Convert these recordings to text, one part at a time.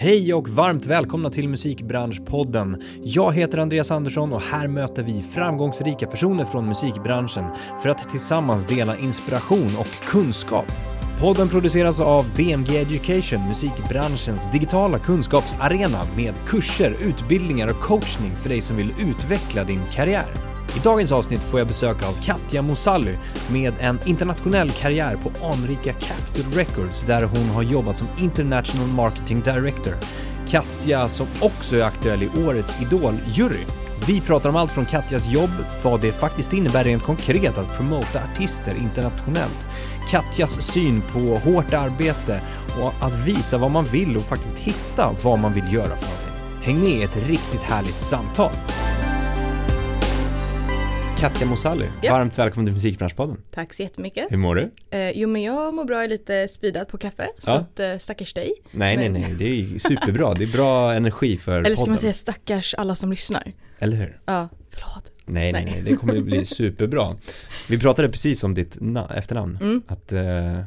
Hej och varmt välkomna till Musikbranschpodden. Jag heter Andreas Andersson och här möter vi framgångsrika personer från musikbranschen för att tillsammans dela inspiration och kunskap. Podden produceras av DMG Education, musikbranschens digitala kunskapsarena med kurser, utbildningar och coachning för dig som vill utveckla din karriär. I dagens avsnitt får jag besök av Katja Mosally med en internationell karriär på anrika Capitol Records där hon har jobbat som International Marketing Director. Katja som också är aktuell i årets Idol-jury. Vi pratar om allt från Katjas jobb, vad det faktiskt innebär rent konkret att promota artister internationellt, Katjas syn på hårt arbete och att visa vad man vill och faktiskt hitta vad man vill göra för någonting. Häng med i ett riktigt härligt samtal. Katja Mosalli, Ja. varmt välkommen till Musikbranschpodden. Tack så jättemycket. Hur mår du? Eh, jo men jag mår bra, jag är lite speedad på kaffe. Så Ja. att eh, stackars dig. Nej, Men- nej, nej, det är superbra. Det är bra energi för Eller ska podden. man säga stackars alla som lyssnar? Eller hur? Ja, förlåt. Nej, nej, Nej. det kommer att bli superbra. Vi pratade precis om ditt na- efternamn. Mm. Att, eh,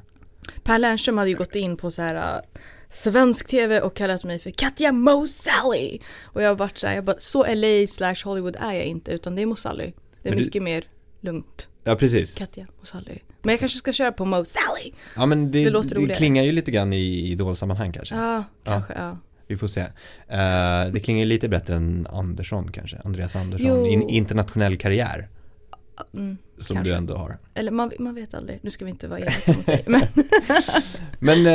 Per Lernström hade ju gått in på så här uh, svensk tv och kallat mig för Katja Mosalli. Och jag har varit så här, jag bara, så LA slash Hollywood är jag inte utan det är Mosalli. Det är Men du- mycket mer lugnt. ja precis. Katja Mosalli. Men jag kanske ska köra på Mosalli. Ja men det, Det låter det klingar ju lite grann i idolsammanhang kanske. Ja, kanske, ja. Vi får se. Eh, det klingar ju lite bättre än Andersson kanske. Andreas Andersson. In, internationell karriär. Mm, Som Kanske. du ändå har. eller man, man vet aldrig, nu ska vi inte vara elaka mot dig. Men Men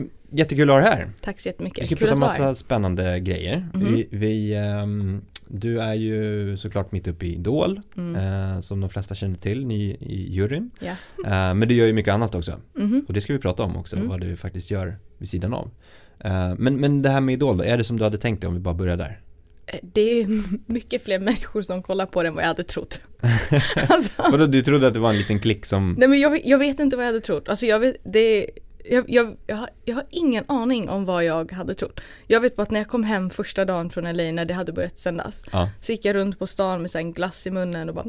eh, jättekul att ha dig här. tack så jättemycket. Vi ska Kul prata massa spännande grejer. Mhm. Vi, vi, ehm, du är ju såklart mitt uppe i Idol, Mm. eh, som de flesta känner till, ni i juryn. Ja. Eh, men du gör ju mycket annat också. Mhm. Och det ska vi prata om också, Mm. vad du faktiskt gör vid sidan av. Eh, men, men det här med Idol då, är det som du hade tänkt dig om vi bara börjar där? Eh, Det är mycket fler människor som kollar på den än vad jag hade trott. alltså, Vadå, du trodde att det var en liten klick som... nej men jag, jag vet inte vad jag hade trott. Alltså jag vet, det jag, jag, jag, har, jag har ingen aning om vad jag hade trott. Jag vet bara att när jag kom hem första dagen från LA när det hade börjat sändas. Ja. Så gick jag runt på stan med så en glass i munnen och bara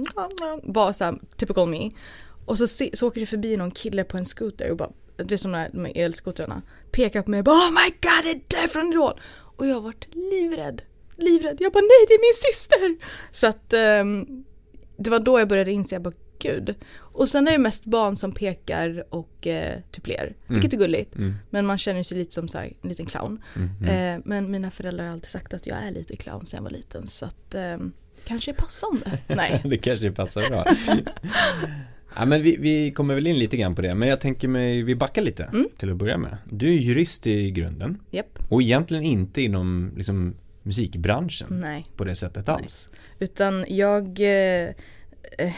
var så här, typical me. Och så, se, så åker det förbi någon kille på en scooter och bara, det är som de här elskotrarna. Pekar på mig och bara oh my god det är där från Idol. Och jag vart livrädd. Livrädd. Jag bara nej det är min syster. Så att ehm, det var då jag började inse, jag bara gud. Och sen är det mest barn som pekar och eh, typ ler. Vilket är gulligt. Mm, Men man känner sig lite som så här, en liten clown. mm, mm. Eh, men mina föräldrar har alltid sagt att jag är lite clown sedan jag var liten. Så att eh, kanske är passande. Nej. det kanske passar bra. ja, men vi, vi kommer väl in lite grann på det, men jag tänker mig, vi backar lite Mm. till att börja med. Du är jurist i grunden Japp. och egentligen inte inom liksom, musikbranschen Nej. på det sättet Nej. alls. Utan jag, eh, eh,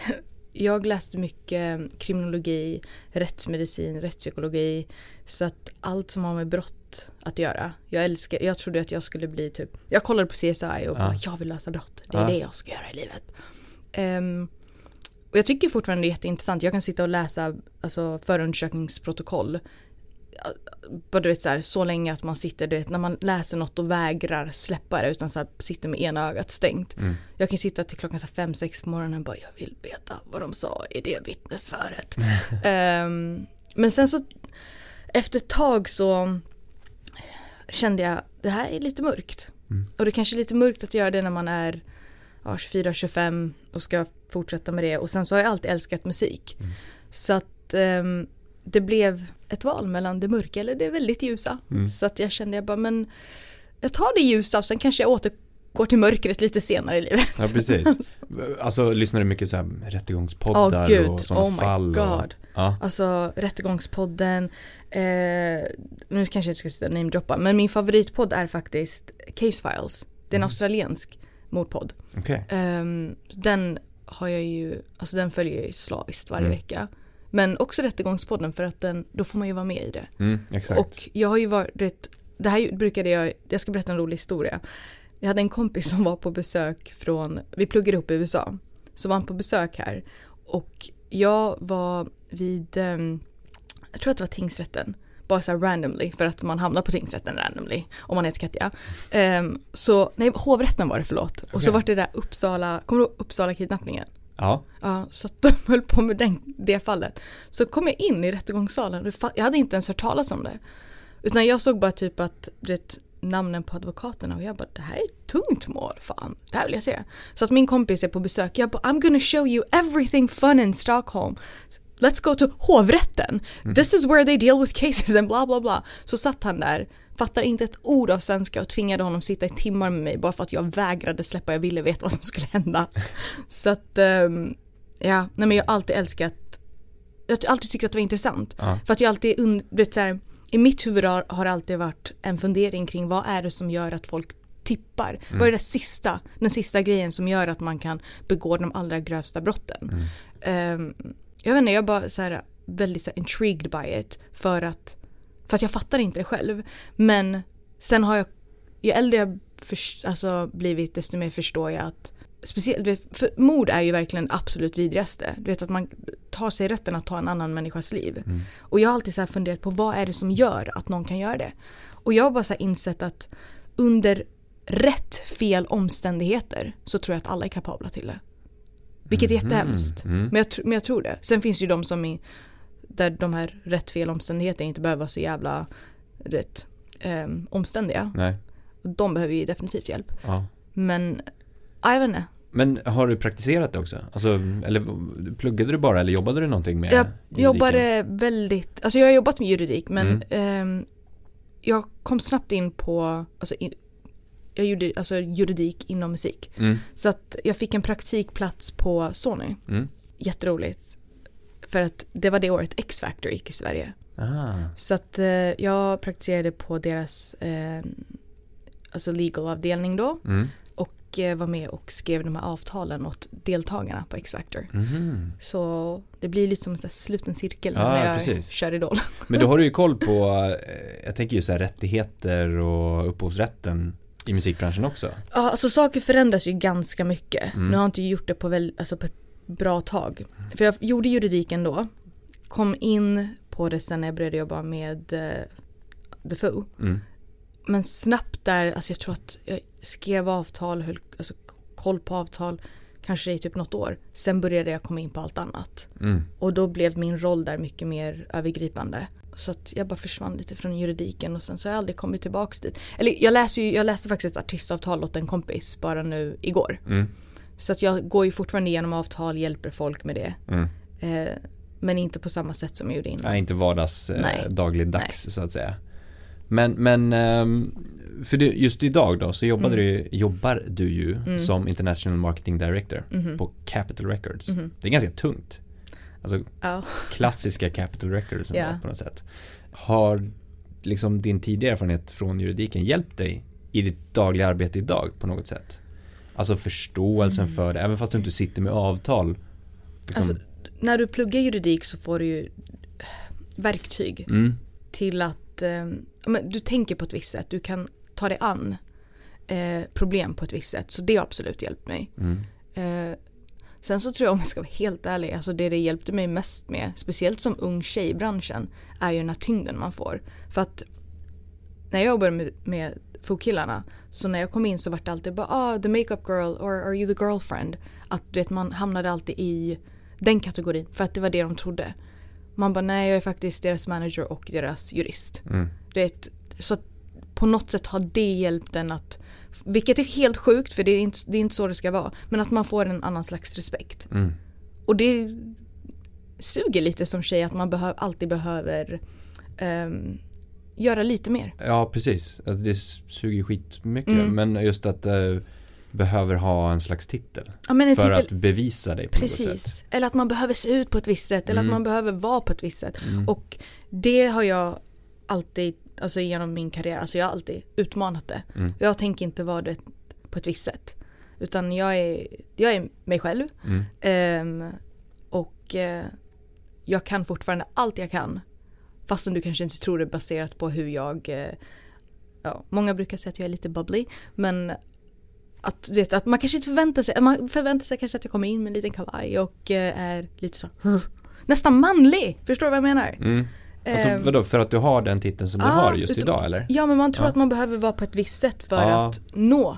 jag läste mycket kriminologi, rättsmedicin, rättspsykologi. Så att allt som har med brott att göra. Jag älskar, jag trodde att jag skulle bli typ, jag kollade på CSI och bara jag vill lösa brott. Det är Ja. det jag ska göra i livet. Ehm, och jag tycker fortfarande det är jätteintressant. Jag kan sitta och läsa alltså, förundersökningsprotokoll. Bara du vet så, här, så länge att man sitter, du vet när man läser något och vägrar släppa det utan så här, sitter med ena ögat stängt. Mm. Jag kan sitta till klockan så fem, sex på morgonen och bara jag vill veta vad de sa i det vittnesföret. Ehm, men sen så efter ett tag så kände jag det här är lite mörkt. Mm. Och det kanske är lite mörkt att göra det när man är ja, 24-25 och ska fortsätta med det. Och sen så har jag alltid älskat musik. Mm. Så att ehm, det blev ett val mellan det mörka eller det väldigt ljusa. Mm. Så att jag kände jag bara men jag tar det ljusa och sen kanske jag återgår till mörkret lite senare i livet. Ja, precis. Alltså, lyssnar du mycket så här rättegångspoddar gud. och sådana Oh fall? God. Och, ja. Alltså Rättegångspodden, eh, nu kanske jag inte ska sitta och namedroppa, men min favoritpodd är faktiskt Case Files. Det är en Mm. australiensk mordpodd. Okej. Ehm, den har jag ju, alltså den följer jag ju slaviskt varje Mm. vecka. Men också Rättegångspodden för att den, då får man ju vara med i det. Mm. Och jag har ju varit, det här brukade jag, jag ska berätta en rolig historia. Jag hade en kompis som var på besök från, vi pluggade ihop i USA. Så var han på besök här. Och jag var vid, ehm, jag tror att det var tingsrätten. Bara så här randomly, för att man hamnar på tingsrätten randomly. Om man heter Katja. Ehm, så, nej hovrätten var det förlåt. Och så var det där Uppsala, kommer du ihåg Uppsala kidnappningen? Ja. Ja, så att de höll på med den, det fallet. Så kom jag in i rättegångssalen och jag hade inte ens hört talas om det. Utan jag såg bara typ att vet, namnen på advokaterna och jag bara det här är ett tungt mål, fan, det här vill jag se. Så att min kompis är på besök, jag bara I'm gonna show you everything fun in Stockholm. Let's go to hovrätten. This is where they deal with cases and bla bla bla. Så satt han där, fattar inte ett ord av svenska och tvingade honom sitta i timmar med mig bara för att jag vägrade släppa, jag ville veta vad som skulle hända. Så att, ehm, ja, nej men jag har alltid älskat, jag har alltid tyckt att det var intressant. Ja. För att jag alltid, vet, så här, i mitt huvud har, har alltid varit en fundering kring vad är det som gör att folk tippar? Vad är det sista, den sista grejen som gör att man kan begå de allra grövsta brotten? Ehm, jag vet inte, jag är bara så här, väldigt så här, intrigued by it för att, för att jag fattar inte det själv. Men sen har jag, ju äldre jag förs- alltså, blivit desto mer förstår jag att Speciellt, vet, för mord är ju verkligen det absolut vidrigaste. Du vet att man tar sig rätten att ta en annan människas liv. Och jag har alltid så funderat på vad är det som gör att någon kan göra det? Och jag har bara så insett att under rätt fel omständigheter så tror jag att alla är kapabla till det. Vilket är jättehemskt. Mm. Men, jag, men jag tror det. Sen finns det ju de som är där de här rätt fel omständigheterna inte behöver vara så jävla rätt, ehm, omständiga. Nej. De behöver ju definitivt hjälp. Ja. Men, ja, jag vet inte. Men har du praktiserat det också? Alltså, eller pluggade du bara eller jobbade du någonting med Jag juridiken? jobbade väldigt, alltså jag har jobbat med juridik men Mm. ehm, jag kom snabbt in på, alltså in, jag gjorde alltså juridik inom musik. Mm. Så att jag fick en praktikplats på Sony. Mm. Jätteroligt. För att det var det året X-Factor gick i Sverige. Ah. Så att eh, jag praktiserade på deras eh, alltså legal-avdelning då. Mm. Och eh, var med och skrev de här avtalen åt deltagarna på X-Factor. Mhm. Så det blir lite som en sluten cirkel Ja, när jag precis. kör Idol. Men då har du ju koll på, eh, jag tänker ju så här rättigheter och upphovsrätten i musikbranschen också. Ja, alltså saker förändras ju ganska mycket. Mm. Nu har jag inte gjort det på, väl, alltså på ett bra tag. För jag gjorde juridiken då. Kom in på det sen när jag började jobba med eh, The Foo. Mm. Men snabbt där, alltså jag tror att jag skrev avtal, höll alltså, koll på avtal kanske i typ något år. Sen började jag komma in på allt annat. Mm. Och då blev min roll där mycket mer övergripande. Så att jag bara försvann lite från juridiken och sen så har jag aldrig kommit tillbaks dit. Eller jag läser ju, jag läste faktiskt ett artistavtal åt en kompis bara nu igår. Mm. Så att jag går ju fortfarande igenom avtal, hjälper folk med det. Mm. Eh, men inte på samma sätt som jag gjorde innan. Nej, inte vardags, eh, Nej. dagligdags så att säga. Men, men ehm, för det, just idag då så Mm. du, jobbar du ju Mm. som International Marketing Director Mhm. på Capital Records. Mhm. Det är ganska tungt. Alltså Ja. klassiska Capital Records ändå på något sätt. Har liksom din tidigare erfarenhet från juridiken hjälpt dig i ditt dagliga arbete idag på något sätt? Alltså förståelsen Mm. för det, även fast du inte sitter med avtal. Liksom, Alltså, när du pluggar juridik så får du ju verktyg mm, till att eh, men du tänker på ett visst sätt. Du kan ta dig an eh, problem på ett visst sätt. Så det har absolut hjälpt mig. mm, Eh, sen så tror jag om jag ska vara helt ärlig, alltså det det hjälpte mig mest med, speciellt som ung tjej i branschen, är ju den här tyngden man får. För att när jag jobbade med, med fokkillarna, så när jag kom in så var det alltid bara ah, the makeup girl or are you the girlfriend? Att du vet man hamnade alltid i den kategorin för att det var det de trodde. Man bara nej jag är faktiskt deras manager och deras jurist. mm, Du vet, så att på något sätt har det hjälpt en att, vilket är helt sjukt för det är inte, det är inte så det ska vara, men att man får en annan slags respekt. mm. Och det suger lite som tjej att man behö, alltid behöver ehm, göra lite mer. Ja, precis. Alltså, det suger skitmycket. Mm. Men just att uh, behöver ha en slags titel. Ja, en för titel, att bevisa dig på något sätt. precis. Eller att man behöver se ut på ett visst sätt, eller Mm. att man behöver vara på ett visst sätt. Mm. Och det har jag alltid, alltså genom min karriär, alltså jag har alltid utmanat det. Mm. Jag tänker inte vara det på ett visst sätt. Utan jag är, jag är mig själv. Ehm, och eh, jag kan fortfarande allt jag kan. Fastän du kanske inte tror det baserat på hur jag, eh, ja, många brukar säga att jag är lite bubbly. Men att, du vet, att man kanske inte förväntar sig, man förväntar sig kanske att jag kommer in med en liten kavaj och eh, är lite så nästan manlig. Förstår du vad jag menar? Mm. Alltså Ehm, vadå, för att du har den titeln som du ja, har just utom- idag eller? Ja men man tror Ja. att man behöver vara på ett visst sätt för Ja. att nå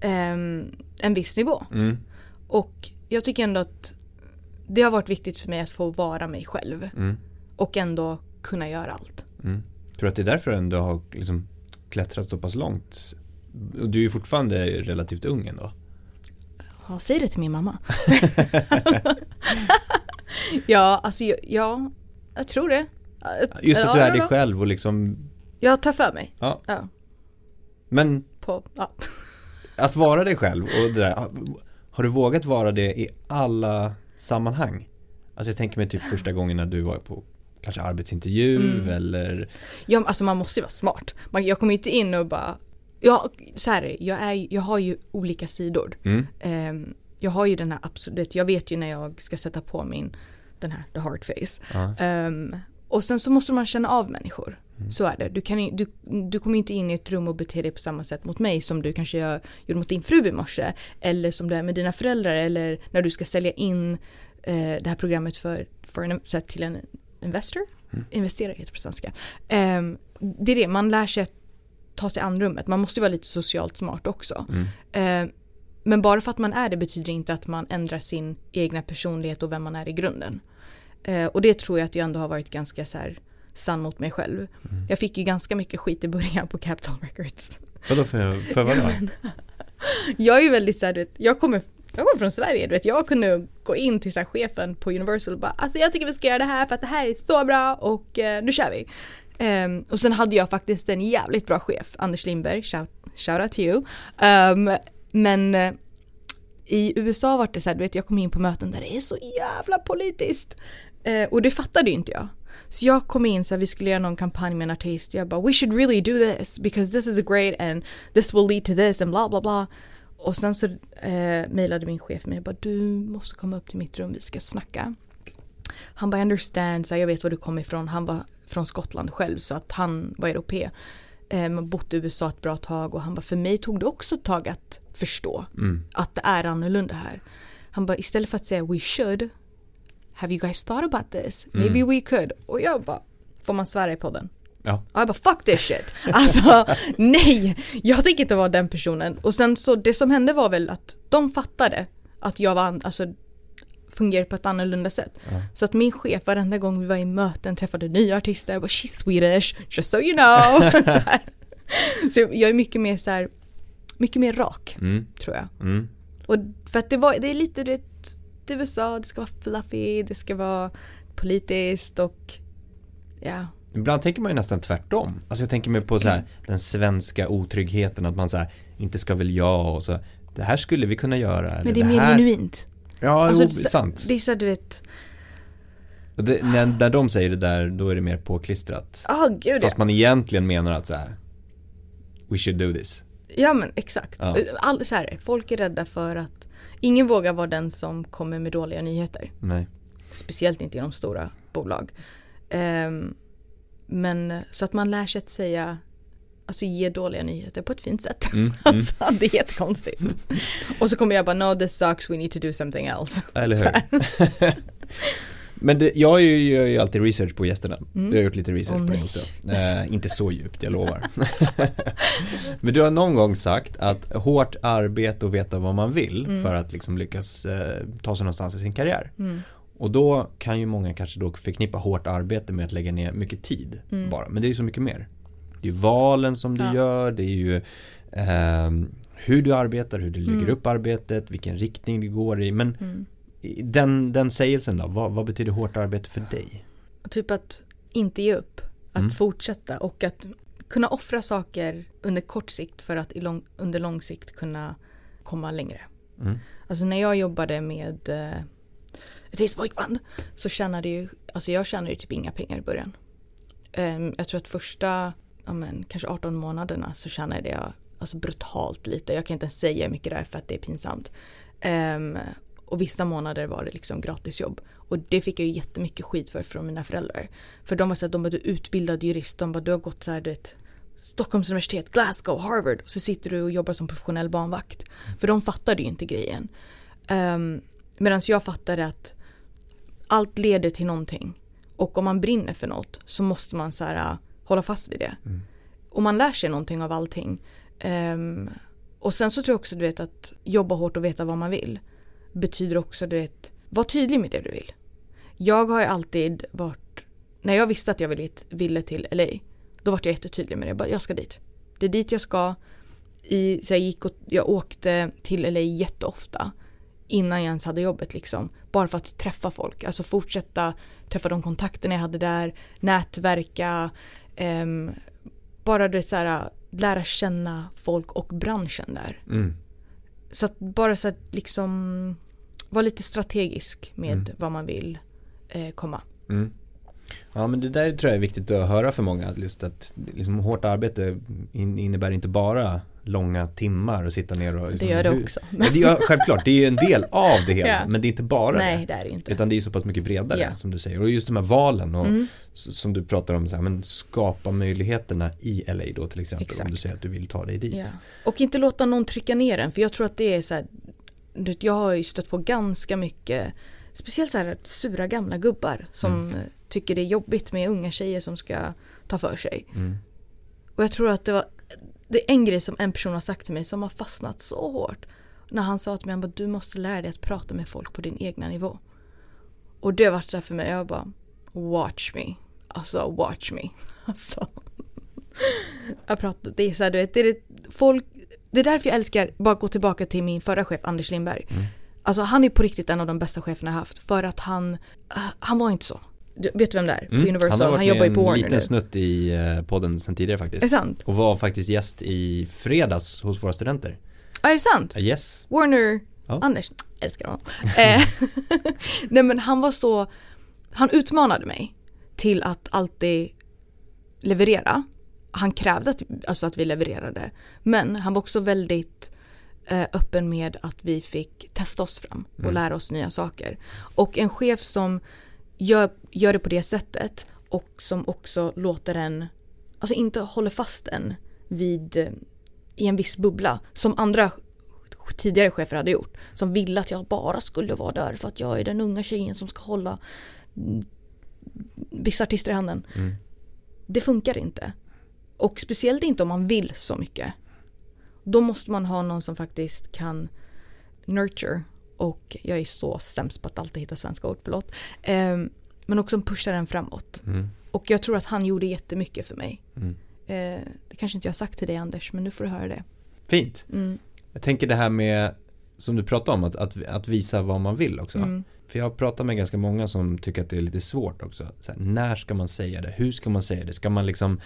ehm, en viss nivå. Mm. Och jag tycker ändå att det har varit viktigt för mig att få vara mig själv. Mm. Och ändå kunna göra allt. Mm. Tror du att det är därför ändå har liksom klättrat så pass långt. Du är ju fortfarande relativt ung ändå. Ja, säg det till min mamma. ja, alltså ja, jag tror det. Just att du är dig själv och liksom, Jag tar för mig. ja. Ja, Men på, ja. att vara dig själv och det där, har du vågat vara det i alla sammanhang? Alltså jag tänker mig typ första gången när du var på kanske arbetsintervju Mm. eller ja, alltså man måste ju vara smart. Man, jag kommer ju inte in och bara, ja, så här jag, är, jag har ju olika sidor. mm, Ehm, jag har ju den här absolut, jag vet ju när jag ska sätta på min, den här, the hard face. ja, Ehm, och sen så måste man känna av människor. Mm. Så är det. Du, kan, du, du kommer inte in i ett rum och bete dig på samma sätt mot mig som du kanske gör, gjorde mot din fru i morse. Eller som du är med dina föräldrar eller när du ska sälja in eh, det här programmet för, för en, så här, till en investor. Mm. Investerare heter det på svenska. Ehm, det är det, man lär sig att ta sig an rummet. Man måste ju vara lite socialt smart också. mm, Eh, men bara för att man är det betyder inte att man ändrar sin egna personlighet och vem man är i grunden. Eh, och det tror jag att jag ändå har varit ganska så här sann mot mig själv. Mm. Jag fick ju ganska mycket skit i början på Capital Records. Vadå för, för vadå? Jag är ju väldigt så här, jag kommer, jag kommer från Sverige, du vet, jag kunde gå in till så här, chefen på Universal och bara alltså jag tycker vi ska göra det här för att det här är så bra och eh, nu kör vi. Um, och sen hade jag faktiskt en jävligt bra chef, Anders Lindberg, shout, shout out to you. Um, men eh, i USA var det så här, du vet jag kom in på möten där det är så jävla politiskt. Uh, och det fattade ju inte jag. Så jag kom in så här, vi skulle göra någon kampanj med en artist. Jag bara we should really do this because this is a great and this will lead to this and bla bla bla. Och sen så eh, mejlade min chef mig och bara du måste komma upp till mitt rum, vi ska snacka. Han bara understand, så jag vet var du kommer ifrån. Han var från Skottland själv så att han var europé. Eh, men bott i USA ett bra tag och han bara för mig tog det också ett tag att förstå Mm. att det är annorlunda här. Han bara istället för att säga we should have you guys thought about this? Maybe Mm. we could. Och jag bara får man svära i podden? Ja. Och jag bara fuck this shit. Alltså nej, jag tänker inte vara den personen. Och sen så det som hände var väl att de fattade att jag var, alltså fungerar på ett annorlunda sätt. Ja. Så att min chef varenda gång vi var i möten träffade nya artister, jag bara she's Swedish, just so you know. så, så jag är mycket mer så här, mycket mer rak Mm. tror jag. Mm. Och för att det, var, det är lite det, det USA, det ska vara fluffy, det ska vara politiskt och ja. Ibland tänker man ju nästan tvärtom. Alltså jag tänker mig på så här, den svenska otryggheten att man så här, inte ska väl jag och så. Det här skulle vi kunna göra. Men det är mer här... genuint. Ja, Alltså, jo, det- sant. Det är så du vet, det, när, när de säger det där, då är det mer påklistrat. ah gud Fast ja. man egentligen menar att så här, we should do this. Ja men exakt. Ja. All, så här, folk är rädda för att ingen vågar vara den som kommer med dåliga nyheter. Nej. Speciellt inte inom stora bolag. Ehm, men så att man lär sig att säga, alltså ge dåliga nyheter på ett fint sätt. Mm, mm. Alltså det är jättekonstigt. Och så kommer jag bara no this sucks we need to do something else. Eller hur? Men det, jag gör ju, alltid research på gästerna. Mm. Du har gjort lite research Åh, på det nej. också. Eh, inte så djupt, jag lovar. Men du har någon gång sagt att hårt arbete och veta vad man vill Mm. för att liksom lyckas eh, ta sig någonstans i sin karriär. Mm. Och då kan ju många kanske då förknippa hårt arbete med att lägga ner mycket tid Mm. bara. Men det är ju så mycket mer. Det är ju valen som du Ja. gör, det är ju ehm, hur du arbetar, hur du lägger Mm. upp arbetet, vilken riktning det går i. Men Mm. den, den sägelsen då, vad, vad betyder hårt arbete för dig? Typ att inte ge upp. Att Mm. fortsätta och att kunna offra saker under kort sikt för att lång, under lång sikt kunna komma längre. Mm. Alltså när jag jobbade med eh, ett visst pojkband så tjänade ju, alltså jag tjänade ju typ inga pengar i början. Um, jag tror att första, ja men kanske 18 månaderna så tjänade jag alltså brutalt lite. Jag kan inte ens säga hur mycket det är för att det är pinsamt. Um, och vissa månader var det liksom gratisjobb. Och det fick jag ju jättemycket skit för från mina föräldrar. För de var såhär, de bara du är utbildad jurist, de bara du har gått såhär du vet Stockholms universitet, Glasgow, Harvard och så sitter du och jobbar som professionell barnvakt. För de fattade ju inte grejen. Ehm, um, Medan jag fattade att allt leder till någonting. Och om man brinner för något så måste man så här, äh, hålla fast vid det. Mm. Och man lär sig någonting av allting. Ehm, och sen så tror jag också du vet att jobba hårt och veta vad man vill. Betyder också du vet, var tydlig med det du vill. Jag har ju alltid varit, när jag visste att jag ville, ville till LA. Då var jag jättetydlig med det, jag bara, jag ska dit. Det är dit jag ska. I, så jag, gick och, jag åkte till LA jätteofta innan jag ens hade jobbet liksom. Bara för att träffa folk, alltså fortsätta träffa de kontakterna jag hade där, nätverka, ehm, bara det så här, lära känna folk och branschen där. Mm. Så att bara så att liksom vara lite strategisk med Mm. vad man vill eh, komma. Mm. Ja men det där tror jag är viktigt att höra för många. Just att liksom, hårt arbete in, innebär inte bara långa timmar och sitta ner och Det liksom, gör det också. Ja, det gör, självklart, det är en del av det hela. Ja. Men det är inte bara Nej det. det är det inte. Utan det är så pass mycket bredare Ja. som du säger. Och just de här valen och Mm. som du pratar om, så här, men skapa möjligheterna i LA då till exempel. Om Exakt. du säger att du vill ta dig dit. Och inte låta någon trycka ner en för jag tror att det är så här, jag har ju stött på ganska mycket Speciellt så här sura gamla gubbar som Mm. tycker det är jobbigt med unga tjejer som ska ta för sig. Mm. Och jag tror att det var Det är en grej som en person har sagt till mig som har fastnat så hårt. När han sa till mig, han bara, du måste lära dig att prata med folk på din egna nivå. Och det har varit så här för mig, jag bara Watch me. Alltså watch me. Alltså. Jag pratar, det är så här, du vet, det är det, folk Det är därför jag älskar, bara gå tillbaka till min förra chef Anders Lindberg. Mm. Alltså han är på riktigt en av de bästa cheferna jag haft för att han, uh, han var inte så. Du, vet du vem det är? Mm. Universal, Han han, jobbar ju på en Warner liten nu. snutt i eh, podden sen tidigare faktiskt. Är det sant? Och var faktiskt gäst i fredags hos våra studenter. Ja, är det sant? Uh, yes. Warner, Ja. Anders, älskar honom. Eh, Nej men han var så, han utmanade mig till att alltid leverera. Han krävde att, alltså att vi levererade. Men han var också väldigt eh, öppen med att vi fick testa oss fram och Mm. lära oss nya saker. Och en chef som gör, gör det på det sättet och som också låter en, alltså inte håller fast en vid, eh, i en viss bubbla som andra tidigare chefer hade gjort. Som ville att jag bara skulle vara där för att jag är den unga tjejen som ska hålla mm, vissa artister i handen. Mm. Det funkar inte. Och speciellt inte om man vill så mycket. Då måste man ha någon som faktiskt kan nurture. Och jag är så sämst på att alltid hitta svenska ord, förlåt. Ehm, men också pushar den framåt. Mm. Och jag tror att han gjorde jättemycket för mig. Mm. Eh, det kanske inte jag har sagt till dig Anders, men nu får du höra det. Fint. Mm. Jag tänker det här med, som du pratade om, att, att, att visa vad man vill också. Mm. För jag har pratat med ganska många som tycker att det är lite svårt också. Så här, när ska man säga det? Hur ska man säga det? Ska man liksom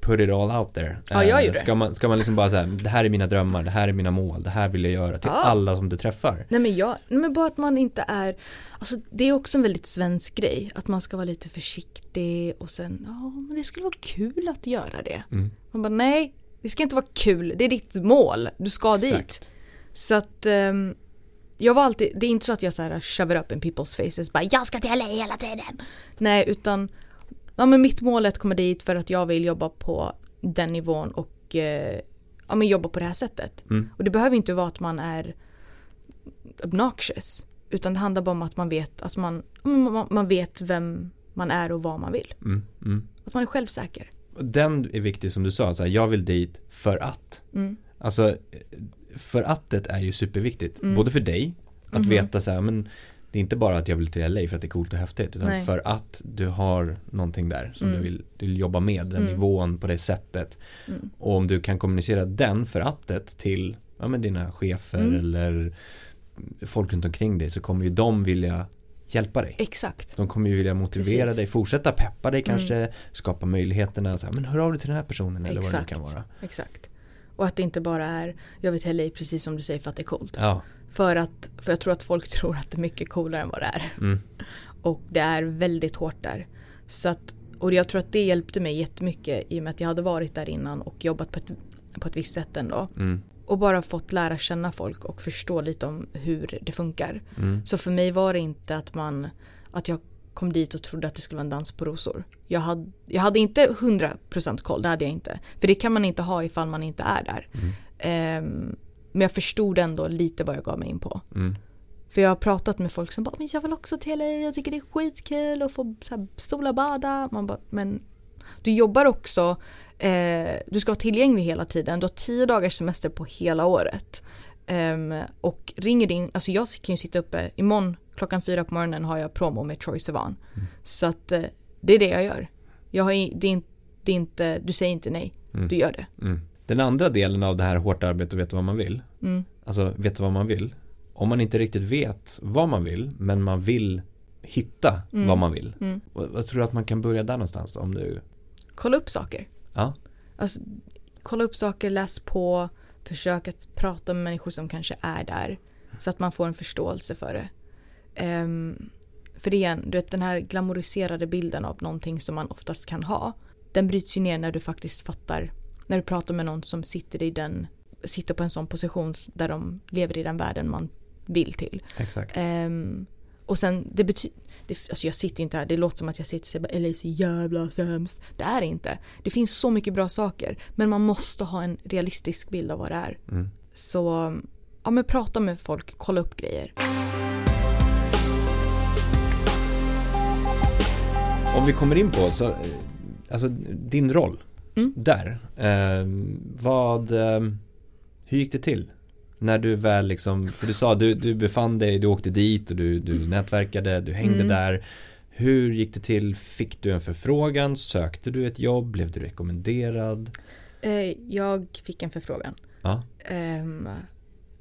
put it all out there? Ja, jag Eh, gjorde ska man, ska man liksom bara säga, det här är mina drömmar, det här är mina mål, det här vill jag göra till Ja. alla som du träffar. Nej men jag, nej, men bara att man inte är, alltså det är också en väldigt svensk grej. Att man ska vara lite försiktig och sen, ja men det skulle vara kul att göra det. Mm. Man bara nej, det ska inte vara kul, det är ditt mål, du ska dit. Exakt. Så att ehm, jag var alltid, det är inte så att jag så här shove it up in people's faces, bara jag ska till LA hela tiden. Nej utan, ja men mitt mål är att komma dit för att jag vill jobba på den nivån och eh, ja men jobba på det här sättet. Mm. Och det behöver inte vara att man är obnoxious. Utan det handlar bara om att man vet, alltså man, man, man vet vem man är och vad man vill. Mm. Mm. Att man är självsäker. Den är viktig som du sa, så här, jag vill dit för att. Mm. Alltså, för attet är ju superviktigt. Mm. Både för dig, att Mhm. veta så här, men det är inte bara att jag vill till LA för att det är coolt och häftigt. Utan Nej. för att du har någonting där som Mm. du, vill, du vill jobba med, den Mm. nivån på det sättet. Mm. Och om du kan kommunicera den för attet till ja, men dina chefer Mm. eller folk runt omkring dig så kommer ju de vilja hjälpa dig. Exakt. De kommer ju vilja motivera Precis. Mm. dig, fortsätta peppa dig kanske, skapa möjligheterna. Så här, men hör av dig till den här personen eller vad det nu Exakt. kan vara. Exakt. Och att det inte bara är, jag vill till LA precis som du säger för att det är coolt. Ja, För att, för jag tror att folk tror att det är mycket coolare än vad det är. mm, Och det är väldigt hårt där. Så att, och jag tror att det hjälpte mig jättemycket i och med att jag hade varit där innan och jobbat på ett, på ett visst sätt ändå. mm, Och bara fått lära känna folk och förstå lite om hur det funkar. mm, Så för mig var det inte att man, att jag kom dit och trodde att det skulle vara en dans på rosor. Jag hade, jag hade inte 100% koll, det hade jag inte. För det kan man inte ha ifall man inte är där. mm, Ehm, men jag förstod ändå lite vad jag gav mig in på. mm, För jag har pratat med folk som bara, men jag vill också till LA, jag tycker det är skitkul att få så här, stola bada. Man bara, men du jobbar också, eh, du ska vara tillgänglig hela tiden, du har tio dagars semester på hela året. Ehm, och ringer din, alltså jag kan ju sitta uppe, imorgon klockan fyra på morgonen har jag promo med Troy Sivan. Mm. Så att eh, det är det jag gör. Jag har, det, är, in- det är inte, du säger inte nej, mm, du gör det. mm. Den andra delen av det här hårt arbete och veta vad man vill. Mm. Alltså veta vad man vill. Om man inte riktigt vet vad man vill men man vill hitta Mm. vad man vill. Mm. Vad, vad tror du att man kan börja där någonstans då? Om du, Kolla upp saker. ja. Alltså, kolla upp saker, läs på, försök att prata med människor som kanske är där. Så att man får en förståelse för det. Ehm, för igen, du vet, den här glamoriserade bilden av någonting som man oftast kan ha. Den bryts ju ner när du faktiskt fattar. När du pratar med någon som sitter i den, sitter på en sån position där de lever i den världen man vill till. Exakt. Ehm, och sen det betyder, alltså jag sitter inte här, det låter som att jag sitter och säger bara LA är så jävla sämst. Det är det inte. Det finns så mycket bra saker. Men man måste ha en realistisk bild av vad det är. Mm. Så ja men prata med folk, kolla upp grejer. Om vi kommer in på så, eh, alltså din roll Mm. där. Eh, vad, eh, hur gick det till? När du väl liksom, för du sa du, du befann dig, du åkte dit och du, du nätverkade, du hängde Mm. där. Hur gick det till? Fick du en förfrågan? Sökte du ett jobb? Blev du rekommenderad? Eh, jag fick en förfrågan. Ja.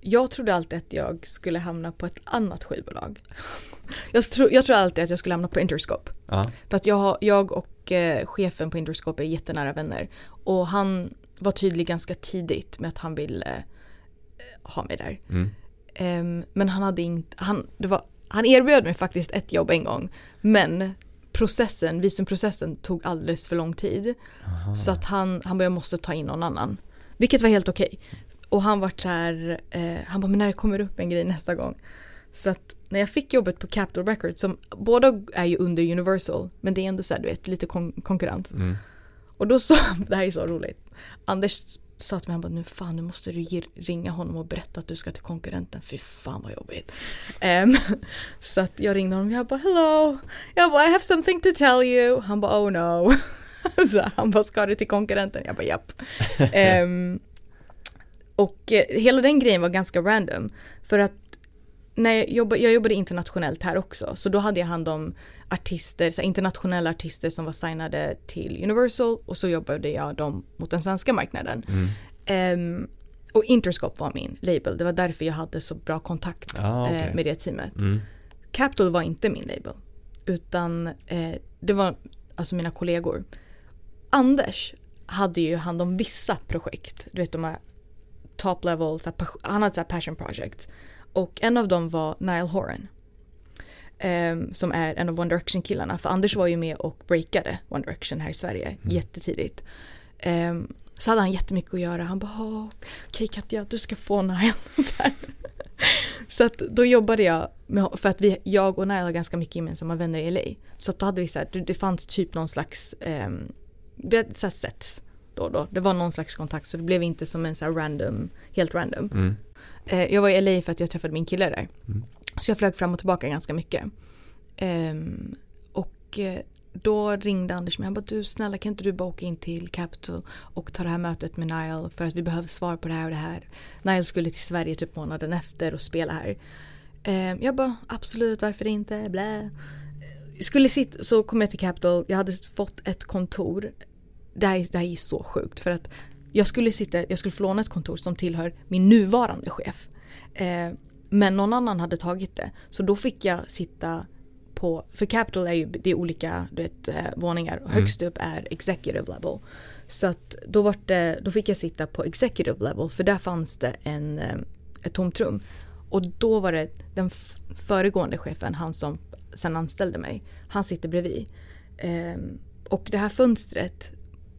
Jag trodde alltid att jag skulle hamna på ett annat skivbolag. jag, tro, jag tror alltid att jag skulle hamna på Interscope. Ja. För att jag, jag och eh, chefen på Interscope är jättenära vänner. Och han var tydlig ganska tidigt med att han ville eh, ha mig där. Mm. Ehm, men han hade inte, han, det var, han erbjöd mig faktiskt ett jobb en gång. Men processen, visumprocessen tog alldeles för lång tid. Aha. Så att han, han bara jag måste ta in någon annan. Vilket var helt okej. Och han var så här, eh, han bara men när det kommer upp en grej nästa gång. Så att när jag fick jobbet på Capitol Records som båda är ju under Universal men det är ändå så här, du vet lite kon- konkurrens. Mm. Och då sa, det här är så roligt. Anders sa till mig, han bara nu fan nu måste du ringa honom och berätta att du ska till konkurrenten. Fy fan vad jobbigt. Ehm, så att jag ringde honom, jag bara hello. Jag bara I have something to tell you. Han bara oh no. så han bara ska du till konkurrenten? Jag bara japp. Ehm, och eh, hela den grejen var ganska random. För att när jag, jobbade, jag jobbade internationellt här också. Så då hade jag hand om artister, så internationella artister som var signade till Universal och så jobbade jag dem mot den svenska marknaden. Mm. Ehm, och Interscope var min label, det var därför jag hade så bra kontakt Ah, okej. eh, med det teamet. Mm. Capitol var inte min label. Utan eh, det var alltså mina kollegor. Anders hade ju hand om vissa projekt. Du vet de här top level, han hade så passion project. Och en av dem var Nile Horan. Ehm, som är en av One Direction killarna. För Anders var ju med och breakade One Direction här i Sverige jättetidigt. Ehm, så hade han jättemycket att göra. Han bara "Ah, okej Katja du ska få Nile. så, att då jobbade jag med, för att vi, jag och Nile har ganska mycket gemensamma vänner i LA. Så att då hade vi så här, det, fanns typ någon slags, um, vi hade så här setts då och då. Det var någon slags kontakt så det blev inte som en så random, helt random. Mm. Eh, jag var i LA för att jag träffade min kille där. Mm. Så jag flög fram och tillbaka ganska mycket. Ehm, och eh, då ringde Anders mig. Han bara du snälla kan inte du bara åka in till Capitol och ta det här mötet med Nile för att vi behöver svar på det här och det här. Nile skulle till Sverige typ månaden efter och spela här. Ehm, jag bara absolut varför inte blä. Skulle sitta, så kom jag till Capitol. Jag hade fått ett kontor. Det här, är- det här är så sjukt för att jag skulle sitta, jag skulle få låna ett kontor som tillhör min nuvarande chef. Eh, men någon annan hade tagit det. Så då fick jag sitta på, för Capitol är ju det är olika du vet, eh, våningar. Högst upp är executive level. Så att då, var det, då fick jag sitta på executive level för där fanns det en, eh, ett tomt rum. Och då var det den föregående chefen, han som sen anställde mig, han sitter bredvid. Ehm, och det här fönstret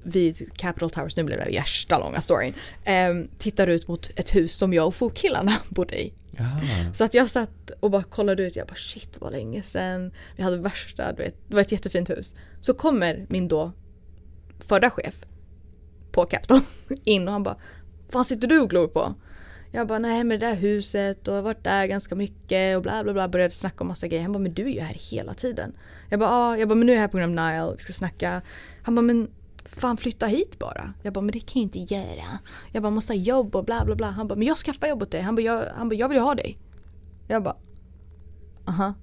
vid Capitol Towers, nu blev det värsta långa storyn, ehm, tittar ut mot ett hus som jag och fotkillarna bodde i. Jaha. Så att jag satt och bara kollade ut, jag bara shit vad länge sedan. Vi hade värsta, du vet, det var ett jättefint hus. Så kommer min då förra chef på Capitol in och han bara Vad sitter du och glor på? Jag bara nej men det där huset och jag har varit där ganska mycket och bla bla bla började snacka om massa grejer. Han bara men du är ju här hela tiden. Jag bara ja, jag bara men nu är jag här på grund av Nile, vi ska snacka. Han bara men fan flytta hit bara. Jag bara men det kan jag inte göra. Jag bara måste ha jobb och bla bla bla. Han bara men jag skaffar jobb åt dig. Han bara jag, han bara, jag vill ha dig. Jag bara aha.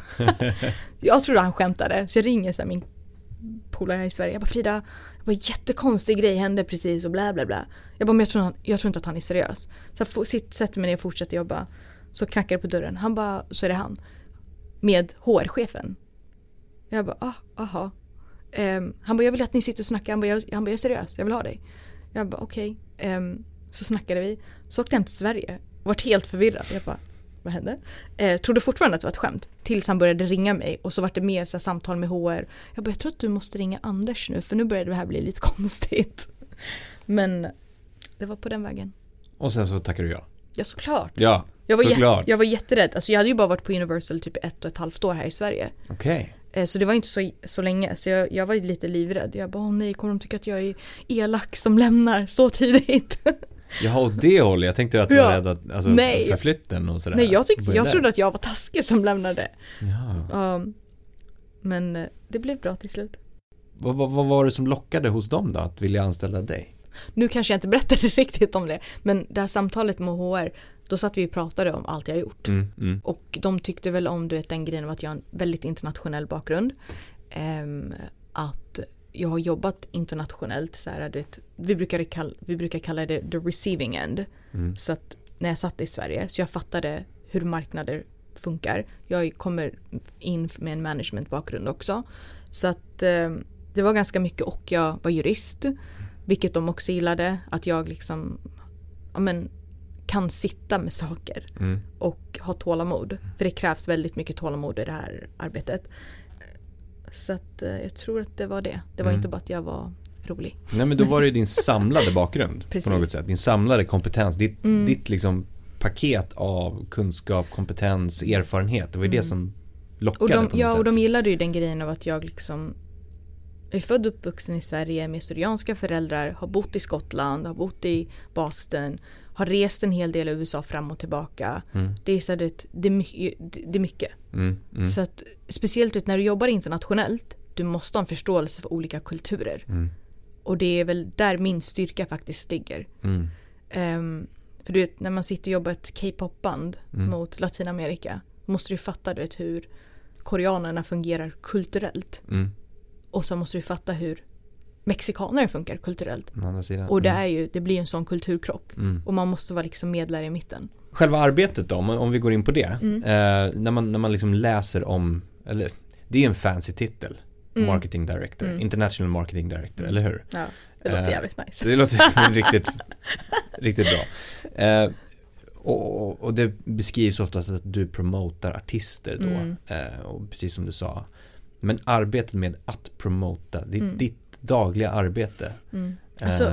jag trodde han skämtade så jag ringer så min polare här i Sverige. Jag bara Frida, jag bara, jättekonstig grej hände precis och bla bla bla. Jag bara men jag tror, han, jag tror inte att han är seriös. Så jag sätter mig ner och fortsätter jobba. Så knackar det på dörren. Han bara, så är det han. Med HR-chefen. Jag bara, ah, aha. Ehm, han bara, jag vill att ni sitter och snackar. Han bara, jag, han bara, jag är seriös, jag vill ha dig. Jag bara, okej. Ehm, så snackade vi. Så åkte jag hem till Sverige. Vart helt förvirrad. Jag bara, vad hände? Eh, trodde fortfarande att det var ett skämt. Tills han började ringa mig och så var det mer så här, samtal med HR. Jag bara, jag tror att du måste ringa Anders nu för nu börjar det här bli lite konstigt. Men det var på den vägen. Och sen så tackar du ja. Ja såklart. Ja, Jag var, såklart. jätte, jag var jätterädd. Alltså jag hade ju bara varit på Universal typ ett och ett halvt år här i Sverige. Okej. Eh, Så det var inte så, så länge. Så jag, jag var lite livrädd. Jag bara, åh nej, kommer de tycka att jag är elak som lämnar så tidigt? Jaha, åt det hållet. Jag tänkte att du var Ja. rädd att, alltså Nej. för flytten och sådär. nej, jag, tyckte, jag trodde att jag var taskig som lämnade. Ja. Um, men eh, det blev bra till slut. Vad, vad, vad var det som lockade hos dem då, att vilja anställa dig? Nu kanske jag inte berättade riktigt om det. Men det här samtalet med HR, då satt vi och pratade om allt jag har gjort. Mm, mm, Och de tyckte väl om du vet, den grejen av att jag har en väldigt internationell bakgrund. Ehm, att jag har jobbat internationellt. Så här, du vet, vi, brukar kalla, vi brukar kalla det the receiving end. mm. Så att när jag satt i Sverige så jag fattade hur marknader funkar. Jag kommer in med en managementbakgrund också. Så att eh, det var ganska mycket och jag var jurist. Vilket de också gillade. Att jag liksom ja, men, kan sitta med saker Mm. och ha tålamod. För det krävs väldigt mycket tålamod i det här arbetet. Så att eh, jag tror att det var det. Det var Mm. inte bara att jag var rolig. Nej men då var det ju din samlade bakgrund på något sätt. Din samlade kompetens, ditt, Mm. ditt liksom paket av kunskap, kompetens, erfarenhet. Det var ju det Mm. som Och lockade de, på något ja, sätt. och de gillade ju den grejen av att jag liksom är född och uppvuxen i Sverige med syrianska föräldrar, har bott i Skottland, har bott i Boston, har rest en hel del i USA fram och tillbaka. Mm, Det är, så att det, det, är mycket, mm, mm, Så att speciellt när du jobbar internationellt, du måste ha en förståelse för olika kulturer. mm, Och det är väl där min styrka faktiskt ligger. Ehm, för du vet, när man sitter och jobbar ett K-pop-band Mm. mot Latinamerika måste du fatta du vet, hur koreanerna fungerar kulturellt. Och så måste du fatta hur mexikaner funkar kulturellt. Och det, mm, är ju, det blir en sån kulturkrock. mm. Och man måste vara liksom medlare i mitten. Själva arbetet då, om, om vi går in på det. Mm. Eh, när, man, när man liksom läser om, eller det är en fancy titel. Mm. Marketing Director, Mm. International Marketing Director, eller hur? Ja, det låter Eh, jävligt nice. Det låter riktigt, riktigt bra. Eh, och, och- och det beskrivs ofta att du promotar artister då. Mm. Eh, och precis som du sa. Men arbetet med att promota, det är Mm. Ditt dagliga arbete. Mm. Alltså,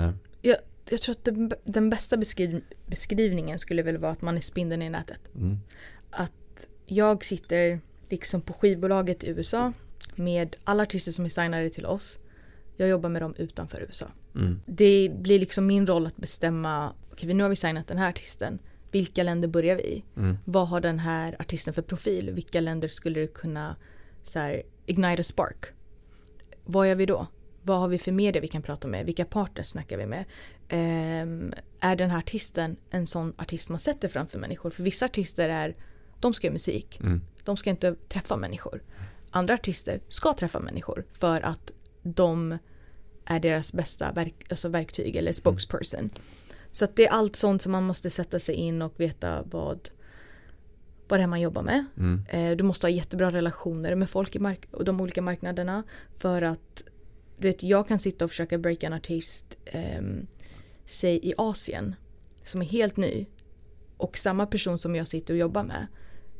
Eh, Jag tror att den, den bästa beskriv, beskrivningen skulle väl vara att man är spindeln i nätet. mm, Att jag sitter liksom på skivbolaget i USA med alla artister som är signade till oss. Jag jobbar med dem utanför USA. mm, Det blir liksom min roll att bestämma, okej nu har vi signat den här artisten. Vilka länder börjar vi i? mm, Vad har den här artisten för profil? Vilka länder skulle det kunna så här, ignite a spark? Vad gör vi då? Vad har vi för media vi kan prata med? Vilka partners snackar vi med? Ehm, är den här artisten en sån artist man sätter framför människor? För vissa artister är, de ska göra musik. mm, De ska inte träffa människor. Andra artister ska träffa människor för att de är deras bästa verk, alltså verktyg eller spokesperson. Så att det är allt sånt som man måste sätta sig in och veta vad, vad det är man jobbar med. mm, Eh, du måste ha jättebra relationer med folk i mark- och de olika marknaderna. För att vet, jag kan sitta och försöka breaka en artist, ehm, säg i Asien, som är helt ny. Och samma person som jag sitter och jobbar med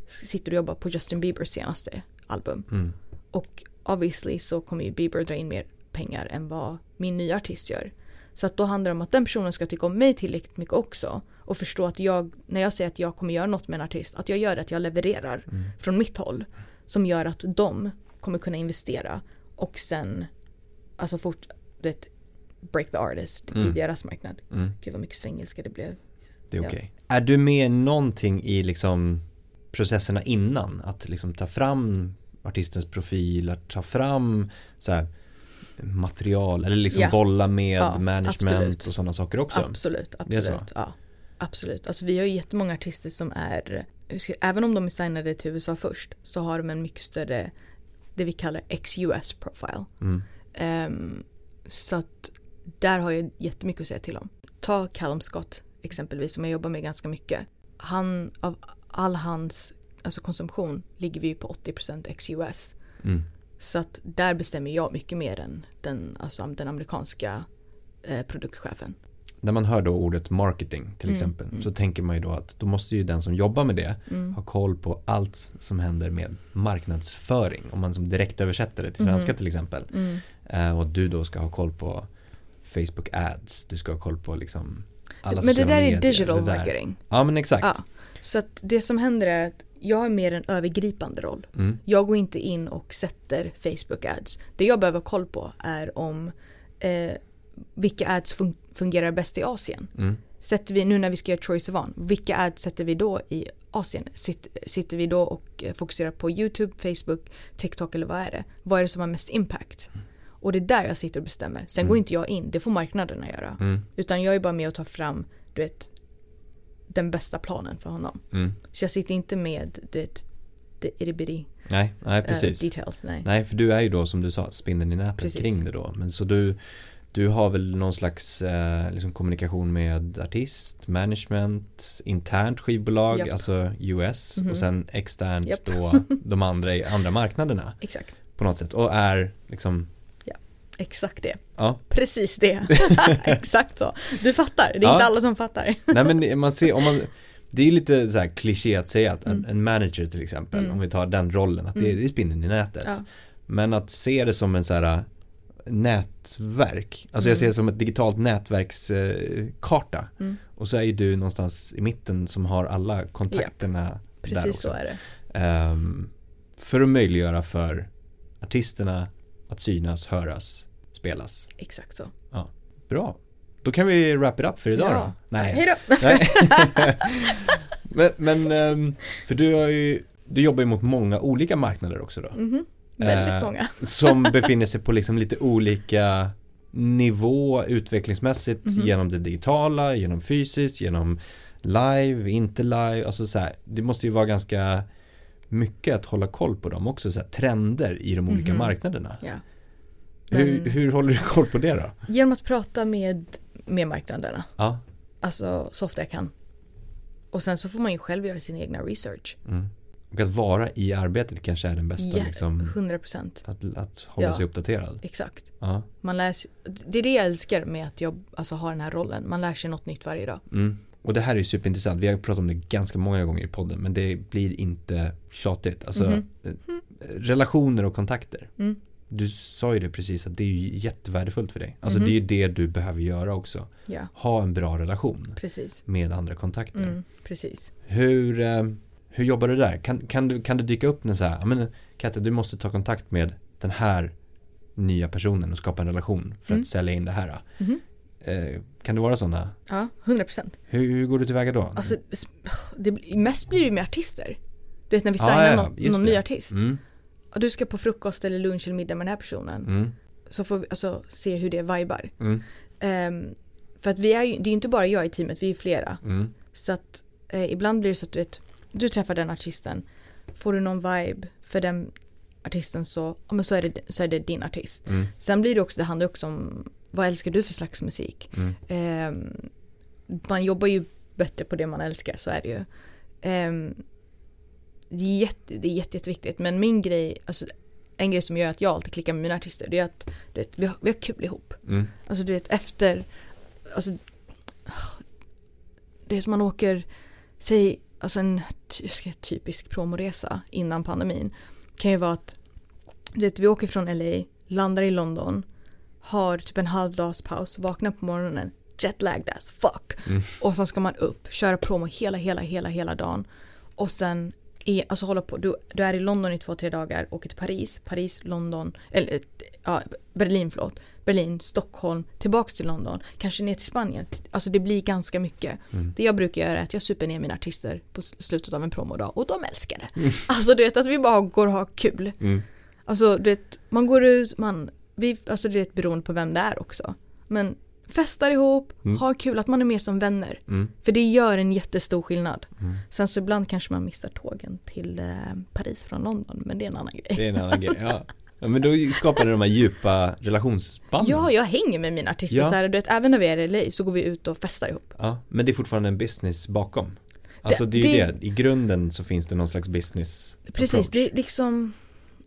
sitter och jobbar på Justin Biebers senaste album. mm, Och obviously så kommer ju Bieber dra in mer pengar än vad min nya artist gör. Så att då handlar det om att den personen ska tycka om mig tillräckligt mycket också. Och förstå att jag, när jag säger att jag kommer göra något med en artist, att jag gör det, att jag levererar mm. från mitt håll. Som gör att de kommer kunna investera och sen alltså fort, det break the artist Mm. i deras marknad. mm. Gud vad mycket svengelska det blev. Det är Ja. okej. Är du med någonting i liksom processerna innan? Att liksom ta fram artistens profil, att ta fram så här, material eller liksom Ja. bolla med Ja, management absolut. och sådana saker också? Absolut, absolut. Ja, absolut. Alltså vi har ju jättemånga artister som är, även om de är signade till USA först, så har de en mycket större, det vi kallar ex-US profile. Mm, Ehm, så att där har jag jättemycket att säga till om. Ta Callum Scott exempelvis som jag jobbar med ganska mycket. Han, av all hans alltså konsumtion ligger vi på 80% ex-US. Mm. Så att där bestämmer jag mycket mer än den, alltså den amerikanska eh, produktchefen. När man hör då ordet marketing till Mm, exempel mm. så tänker man ju då att då måste ju den som jobbar med det Mm. ha koll på allt som händer med marknadsföring. Om man som direkt översätter det till svenska Mhm. till exempel. Mm. Eh, och du då ska ha koll på Facebook ads, du ska ha koll på liksom alla Men det där är digital där. marketing. Ja men exakt. Ja. Så att det som händer är att jag har mer en övergripande roll. Mm. Jag går inte in och sätter Facebook ads. Det jag behöver ha koll på är om eh, vilka ads fun- fungerar bäst i Asien. Mm. Sätter vi, nu när vi ska göra Troy Sivan, vilka ads sätter vi då i Asien? Sitt, sitter vi då och eh, fokuserar på YouTube, Facebook, TikTok eller vad är det? Vad är det som har mest impact? Och det är där jag sitter och bestämmer. Sen Mm. går inte jag in, det får marknaderna göra. Mm. Utan jag är bara med och tar fram, du vet, den bästa planen för honom. Mm. Så jag sitter inte med det, det itty bitty Nej, nej eh, precis. details. Nej. Nej, för du är ju då som du sa spindeln i nätet Precis. kring det då. Men så du, du har väl någon slags eh, liksom kommunikation med artist, management, internt skivbolag, Japp. alltså US Mhm. och sen externt Japp. då de andra andra marknaderna Exakt. på något sätt. Och är liksom, Exakt det. ja, Precis det. Exakt så. Du fattar. Det är Ja. inte alla som fattar. nej men man ser, om man det är lite så här kliché att säga att en, Mm. en manager till exempel, Mm. om vi tar den rollen, att det, Mm. det är spindeln i nätet. Ja. Men att se det som en så här nätverk, alltså jag Mm. ser det som ett digitalt nätverkskarta. Mm. Och så är ju du någonstans i mitten som har alla kontakterna där Precis också. så är det. Ehm, för att möjliggöra för artisterna att synas, höras, spelas. Exakt så. Bra. Då kan vi wrap it up för idag ja. då. Hej då. Nej. men, men ehm, för du har ju, du jobbar ju mot många olika marknader också då. Mhm. Väldigt Eh, många. Som befinner sig på liksom lite olika nivå utvecklingsmässigt Mhm. genom det digitala, genom fysiskt, genom live, inte live. Alltså så här, det måste ju vara ganska mycket att hålla koll på dem också, så här, trender i de olika Mhm. marknaderna. Ja. Hur, Men- hur håller du koll på det då? Genom att prata med, med marknaderna. Ja. Alltså så ofta jag kan. Och sen så får man ju själv göra sin egna research. Mm. Och att vara i arbetet kanske är den bästa Ja, liksom, 100% att, att hålla Ja. sig uppdaterad. exakt. Ja. Man lär det är det jag älskar med att jag alltså, har den här rollen. Man lär sig något nytt varje dag. Mm. Och det här är superintressant. Vi har pratat om det ganska många gånger i podden men det blir inte tjatigt. Alltså Mhm. eh, relationer och kontakter. Mm. Du sa ju det precis att det är jättevärdefullt för dig. Alltså Mhm. det är ju det du behöver göra också. Ja, Ha en bra relation precis. med andra kontakter. Mm, precis. Hur, eh, hur jobbar du där? Kan, kan, du, kan det dyka upp en så här, men Katte du måste ta kontakt med den här nya personen och skapa en relation för Mm. att sälja in det här. Eh, kan det vara sådana? Ja, 100%. Hur, hur går du tillväga då? Alltså, det, mest blir det ju med artister. Du vet när vi signar ja, någon, någon ny artist. Mm, Och du ska på frukost eller lunch eller middag med den här personen. mm, Så får vi alltså se hur det vibar. mm, Ehm, för att vi är ju, det är ju inte bara jag i teamet, vi är flera. mm, Så att eh, ibland blir det så att du vet, du träffar den artisten. Får du någon vibe för den artisten så, ja, men så, är det, så är det din artist. mm, Sen blir det också, det handlar också om vad älskar du för slags musik? mm. Ehm, man jobbar ju bättre på det man älskar, så är det ju. Ehm, det är, jätte, det är jätte, jätteviktigt, men min grej, alltså en grej som gör att jag alltid klickar med mina artister, det är att du vet, vi, har, vi har kul ihop. Mm. Alltså du vet efter, alltså det är som man åker, säg, alltså en jag ska typisk promoresa innan pandemin kan ju vara att du vet, vi åker från LA, landar i London, har typ en halvdags paus, vaknar på morgonen, jetlagged as fuck. Mm. Och sen ska man upp, köra promo hela, hela, hela, hela dagen. Och sen, är, alltså hålla på, du, du är i London i två, tre dagar, åker till Paris, Paris, London, eller ja, Berlin förlåt. Berlin, Stockholm, tillbaks till London, kanske ner till Spanien. Alltså det blir ganska mycket. Mm. Det jag brukar göra är att jag super ner mina artister på slutet av en promodag och de älskar det. Alltså du vet att vi bara går och har kul. Mm. Alltså du vet, man går ut, man, vi, alltså du vet beroende på vem det är också. Men festar ihop, Mm. har kul, att man är mer som vänner. Mm. För det gör en jättestor skillnad. Mm. Sen så ibland kanske man missar tågen till eh, Paris från London, men det är en annan grej. Det är en annan grej. Ja. Ja, men då skapar det de här djupa relationsbanden. Ja, jag hänger med mina artister Ja. så här, du vet, även när vi är i LA så går vi ut och festar ihop. Ja, men det är fortfarande en business bakom. Alltså det, Det- är ju det- det. I grunden så finns det någon slags business Precis, approach. det är liksom,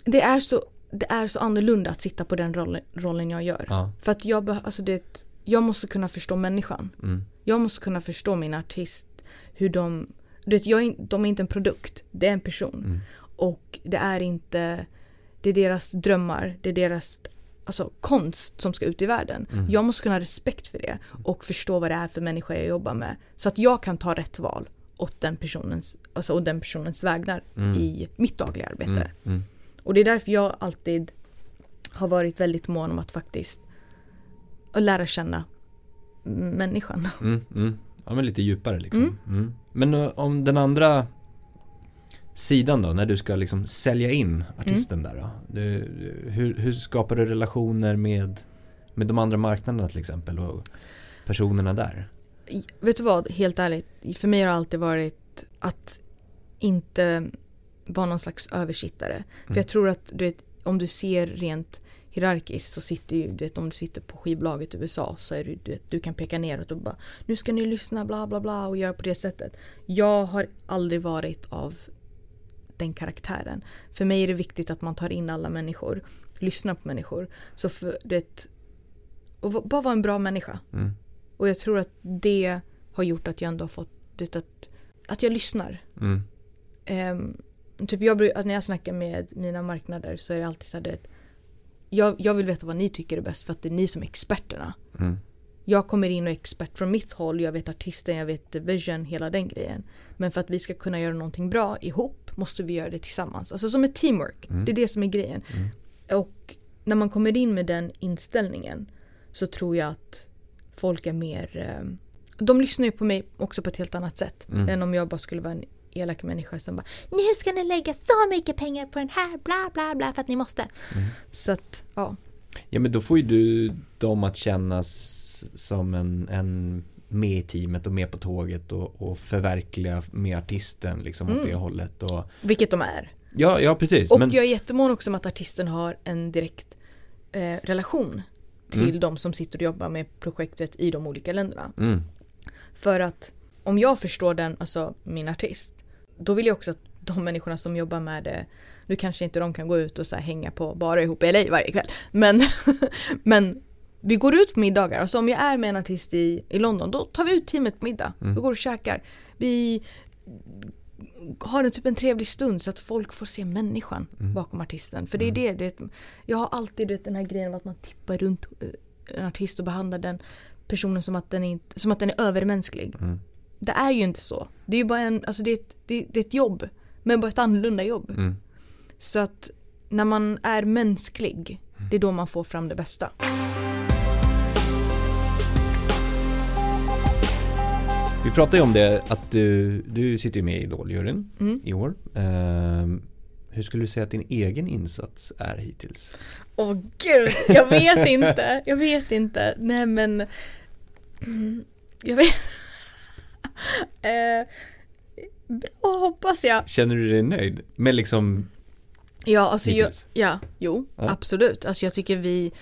det är så, det är så annorlunda att sitta på den rollen, rollen jag gör. Ja, För att jag, alltså det, jag måste kunna förstå människan. mm, Jag måste kunna förstå min artist, hur de, du vet, jag är, de är inte en produkt, det är en person. mm, Och det är inte, det är deras drömmar, det är deras alltså, konst som ska ut i världen. Mm. Jag måste kunna ha respekt för det och förstå vad det är för människa jag jobbar med. Så att jag kan ta rätt val åt den personens, alltså, och den personens vägnar Mm. i mitt dagliga arbete. Mm, mm. Och det är därför jag alltid har varit väldigt mån om att faktiskt lära känna människan. Mm, mm. Ja men lite djupare liksom. Mm. Men eh, om den andra sidan då, när du ska liksom sälja in artisten där då? Du, hur, hur skapar du relationer med, med de andra marknaderna till exempel och personerna där? Vet du vad, helt ärligt, för mig har det alltid varit att inte vara någon slags översittare. För jag tror att du vet, om du ser rent hierarkiskt så sitter ju, du vet om du sitter på skivbolaget i USA så är du, du, vet, du kan peka neråt och bara nu ska ni lyssna bla bla bla och göra på det sättet. Jag har aldrig varit av den karaktären. För mig är det viktigt att man tar in alla människor, lyssnar på människor. Så för, du vet, och bara vara en bra människa. Mm. Och jag tror att det har gjort att jag ändå har fått det att, att jag lyssnar. Mm. Ehm, typ jag, att när jag snackar med mina marknader så är det alltid så här, vet, jag, jag vill veta vad ni tycker är bäst för att det är ni som är experterna. Mm. Jag kommer in och är expert från mitt håll, jag vet artisten, jag vet vision, hela den grejen. Men för att vi ska kunna göra någonting bra ihop måste vi göra det tillsammans. Alltså som ett teamwork. Mm. Det är det som är grejen. Mm. Och när man kommer in med den inställningen så tror jag att folk är mer... Eh, de lyssnar ju på mig också på ett helt annat sätt. Mm. Än om jag bara skulle vara en elak människa som bara Nu ska ni lägga så mycket pengar på den här bla bla bla för att ni måste. Mm. Så att ja. Ja men då får ju du dem att kännas som en, en med i teamet och med på tåget och, och förverkliga med artisten liksom åt Mm. det hållet och Vilket de är. Ja, ja precis. Och men, jag är jättemån också om att artisten har en direkt eh, relation till Mm. de som sitter och jobbar med projektet i de olika länderna. mm, För att om jag förstår den, alltså min artist, då vill jag också att de människorna som jobbar med det, nu kanske inte de kan gå ut och så hänga på bara ihop i LA varje kväll, men, men vi går ut på middagar, alltså om jag är med en artist i, i London, då tar vi ut teamet på middag. Mm. Vi går och käkar. Vi har en typ en trevlig stund så att folk får se människan Mm. bakom artisten. För det är det, det, jag har alltid vet, den här grejen att man tippar runt eh, en artist och behandlar den personen som att den är, som att den är övermänsklig. mm, Det är ju inte så. Det är ju bara en, alltså det är ett, det, det är ett jobb. Men bara ett annorlunda jobb. mm. Så att när man är mänsklig, det är då man får fram det bästa. Vi pratade ju om det att du, du sitter med i Idoljuryn Mm. i år. Ehm, hur skulle du säga att din egen insats är hittills? Åh gud, jag vet inte. Jag vet inte. Nej men... Mm, Jag vet... eh, bra hoppas jag. Känner du dig nöjd med liksom Ja, alltså jag, ja, jo, Ja. absolut. Alltså jag tycker vi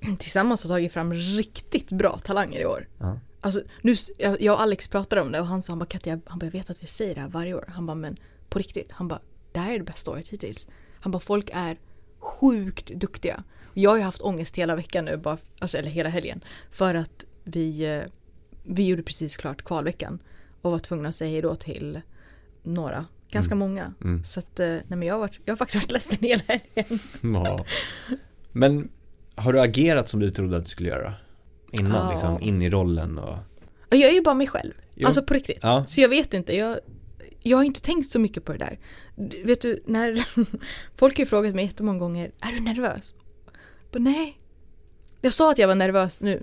tillsammans har tagit fram riktigt bra talanger i år. Ja. Alltså, nu, jag jag och Alex pratade om det och han sa han bara Katja, han bara, jag vet att vi säger det här varje år. Han bara men på riktigt, han bara det här är det bästa året hittills. Han bara folk är sjukt duktiga. Jag har ju haft ångest hela veckan nu, bara, alltså, eller hela helgen. För att vi, eh, vi gjorde precis klart kvalveckan. Och var tvungna att säga hejdå till några, ganska många. Mm. Så att, eh, nej men jag har, varit, jag har faktiskt varit ledsen hela helgen. Ja. Men har du agerat som du trodde att du skulle göra? Innan Ja. liksom, in i rollen och jag är ju bara mig själv. Jo. Alltså på riktigt. Ja, Så jag vet inte, jag, jag har inte tänkt så mycket på det där. Vet du, när folk har ju frågat mig jättemånga gånger, är du nervös? Men nej. Jag sa att jag var nervös nu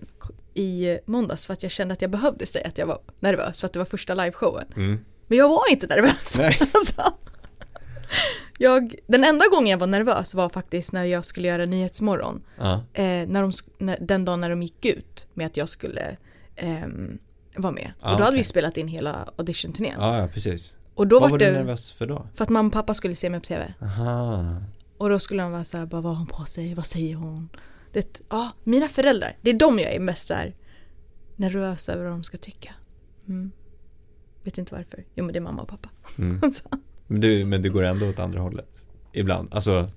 i måndags för att jag kände att jag behövde säga att jag var nervös för att det var första liveshowen. mm. Men jag var inte nervös. Nej. Alltså, jag, den enda gången jag var nervös var faktiskt när jag skulle göra Nyhetsmorgon. ja. Eh, när de, när, den dagen när de gick ut med att jag skulle ehm, vara med. Ah, och då hade vi spelat in hela audition-turnén. ja, ja precis Och då Vad var var du det nervös för då? för att mamma och pappa skulle se mig på TV. Aha, Och då skulle de vara så här, bara vad har hon på sig, vad säger hon? Det, ja, mina föräldrar, det är de jag är mest så här nervös över vad de ska tycka. Mm. Vet inte varför. Jo men det är mamma och pappa. Mm. Men, du, men du går ändå åt andra hållet? Ibland? Alltså,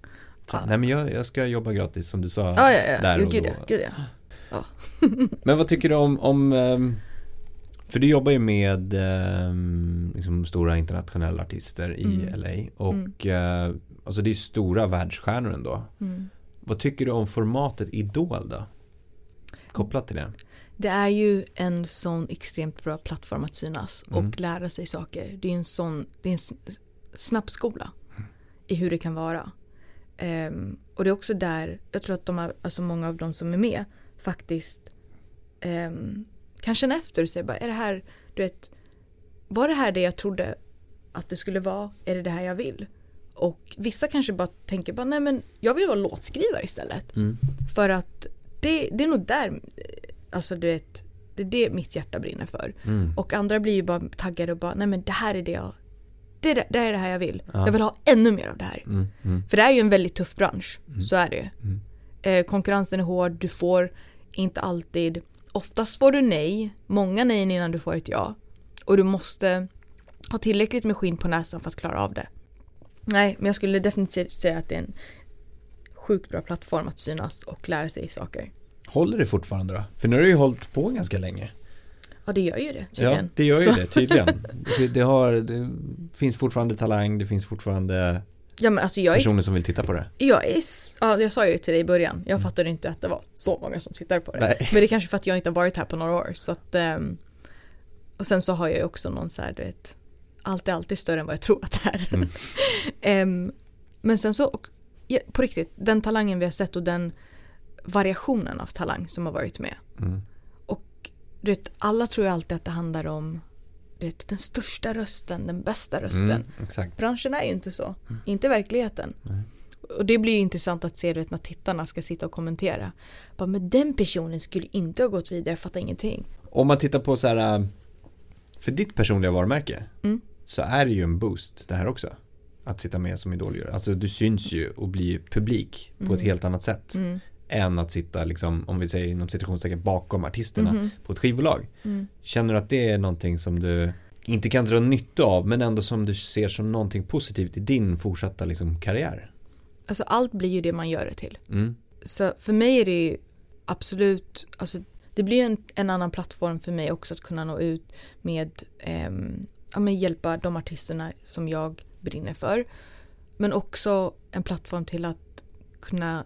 så, Ja. nej men jag, jag ska jobba gratis som du sa ja, ja, ja. där Jo, och gud då. ja, gud ja. Men vad tycker du om, om ehm, för du jobbar ju med ehm, liksom stora internationella artister i Mm. LA och eh, alltså det är stora världsstjärnor ändå. Mm. Vad tycker du om formatet Idol då? Kopplat till det? Det är ju en sån extremt bra plattform att synas och Mm. lära sig saker. Det är en sån, det är en s- snabb skola i hur det kan vara. Ehm, och det är också där, jag tror att de har, alltså många av de som är med faktiskt um, kan känna efter och säga bara, är det här, du vet, var det här det jag trodde att det skulle vara? Är det det här jag vill? Och vissa kanske bara tänker bara, nej men jag vill vara låtskrivare istället. Mm. För att det, det är nog där, alltså du vet, det är det mitt hjärta brinner för. Mm. Och andra blir ju bara taggade och bara, nej men det här är det jag, det är det, är det här jag vill. Ja. Jag vill ha ännu mer av det här. Mm. Mm. För det är ju en väldigt tuff bransch, så är det ju. Mm. Eh, konkurrensen är hård, du får inte alltid, oftast får du nej, många nej innan du får ett ja. Och du måste ha tillräckligt med skinn på näsan för att klara av det. Nej, men jag skulle definitivt säga att det är en sjukt bra plattform att synas och lära sig saker. Håller det fortfarande då? För nu har du ju hållit på ganska länge. Ja, det gör ju det Ja, tydligen. det gör ju Så- det tydligen. Det, det, har, det finns fortfarande talang, det finns fortfarande Ja men alltså jag är, personer som vill titta på det. jag är, ja jag sa ju det till dig i början, jag fattade inte att det var så många som tittade på det. Nej. Men det är kanske för att jag inte har varit här på några år så att ehm, Och sen så har jag ju också någon så här, du vet Allt är alltid större än vad jag tror att det är. Mm. Ehm, men sen så, och, ja, på riktigt, den talangen vi har sett och den variationen av talang som har varit med. Mm. Och du vet, alla tror ju alltid att det handlar om du vet, den största rösten, den bästa rösten. Mm, exakt. Branschen är ju inte så. Inte i verkligheten. Nej. Och det blir ju intressant att se du vet, när tittarna ska sitta och kommentera. Bara, men den personen skulle inte ha gått vidare, fattar ingenting. Om man tittar på så här, äh, för ditt personliga varumärke Mm. Så är det ju en boost det här också. Att sitta med som idoljuror. Alltså du syns ju och blir publik på ett helt annat sätt. Mm. Än att sitta liksom, om vi säger inom citationstecken bakom artisterna Mhm. på ett skivbolag. Mm. Känner du att det är någonting som du inte kan dra nytta av men ändå som du ser som någonting positivt i din fortsatta liksom, karriär? Alltså allt blir ju det man gör det till. Mm. Så för mig är det ju absolut, alltså det blir en, en annan plattform för mig också att kunna nå ut med, ehm, ja men hjälpa de artisterna som jag brinner för. Men också en plattform till att kunna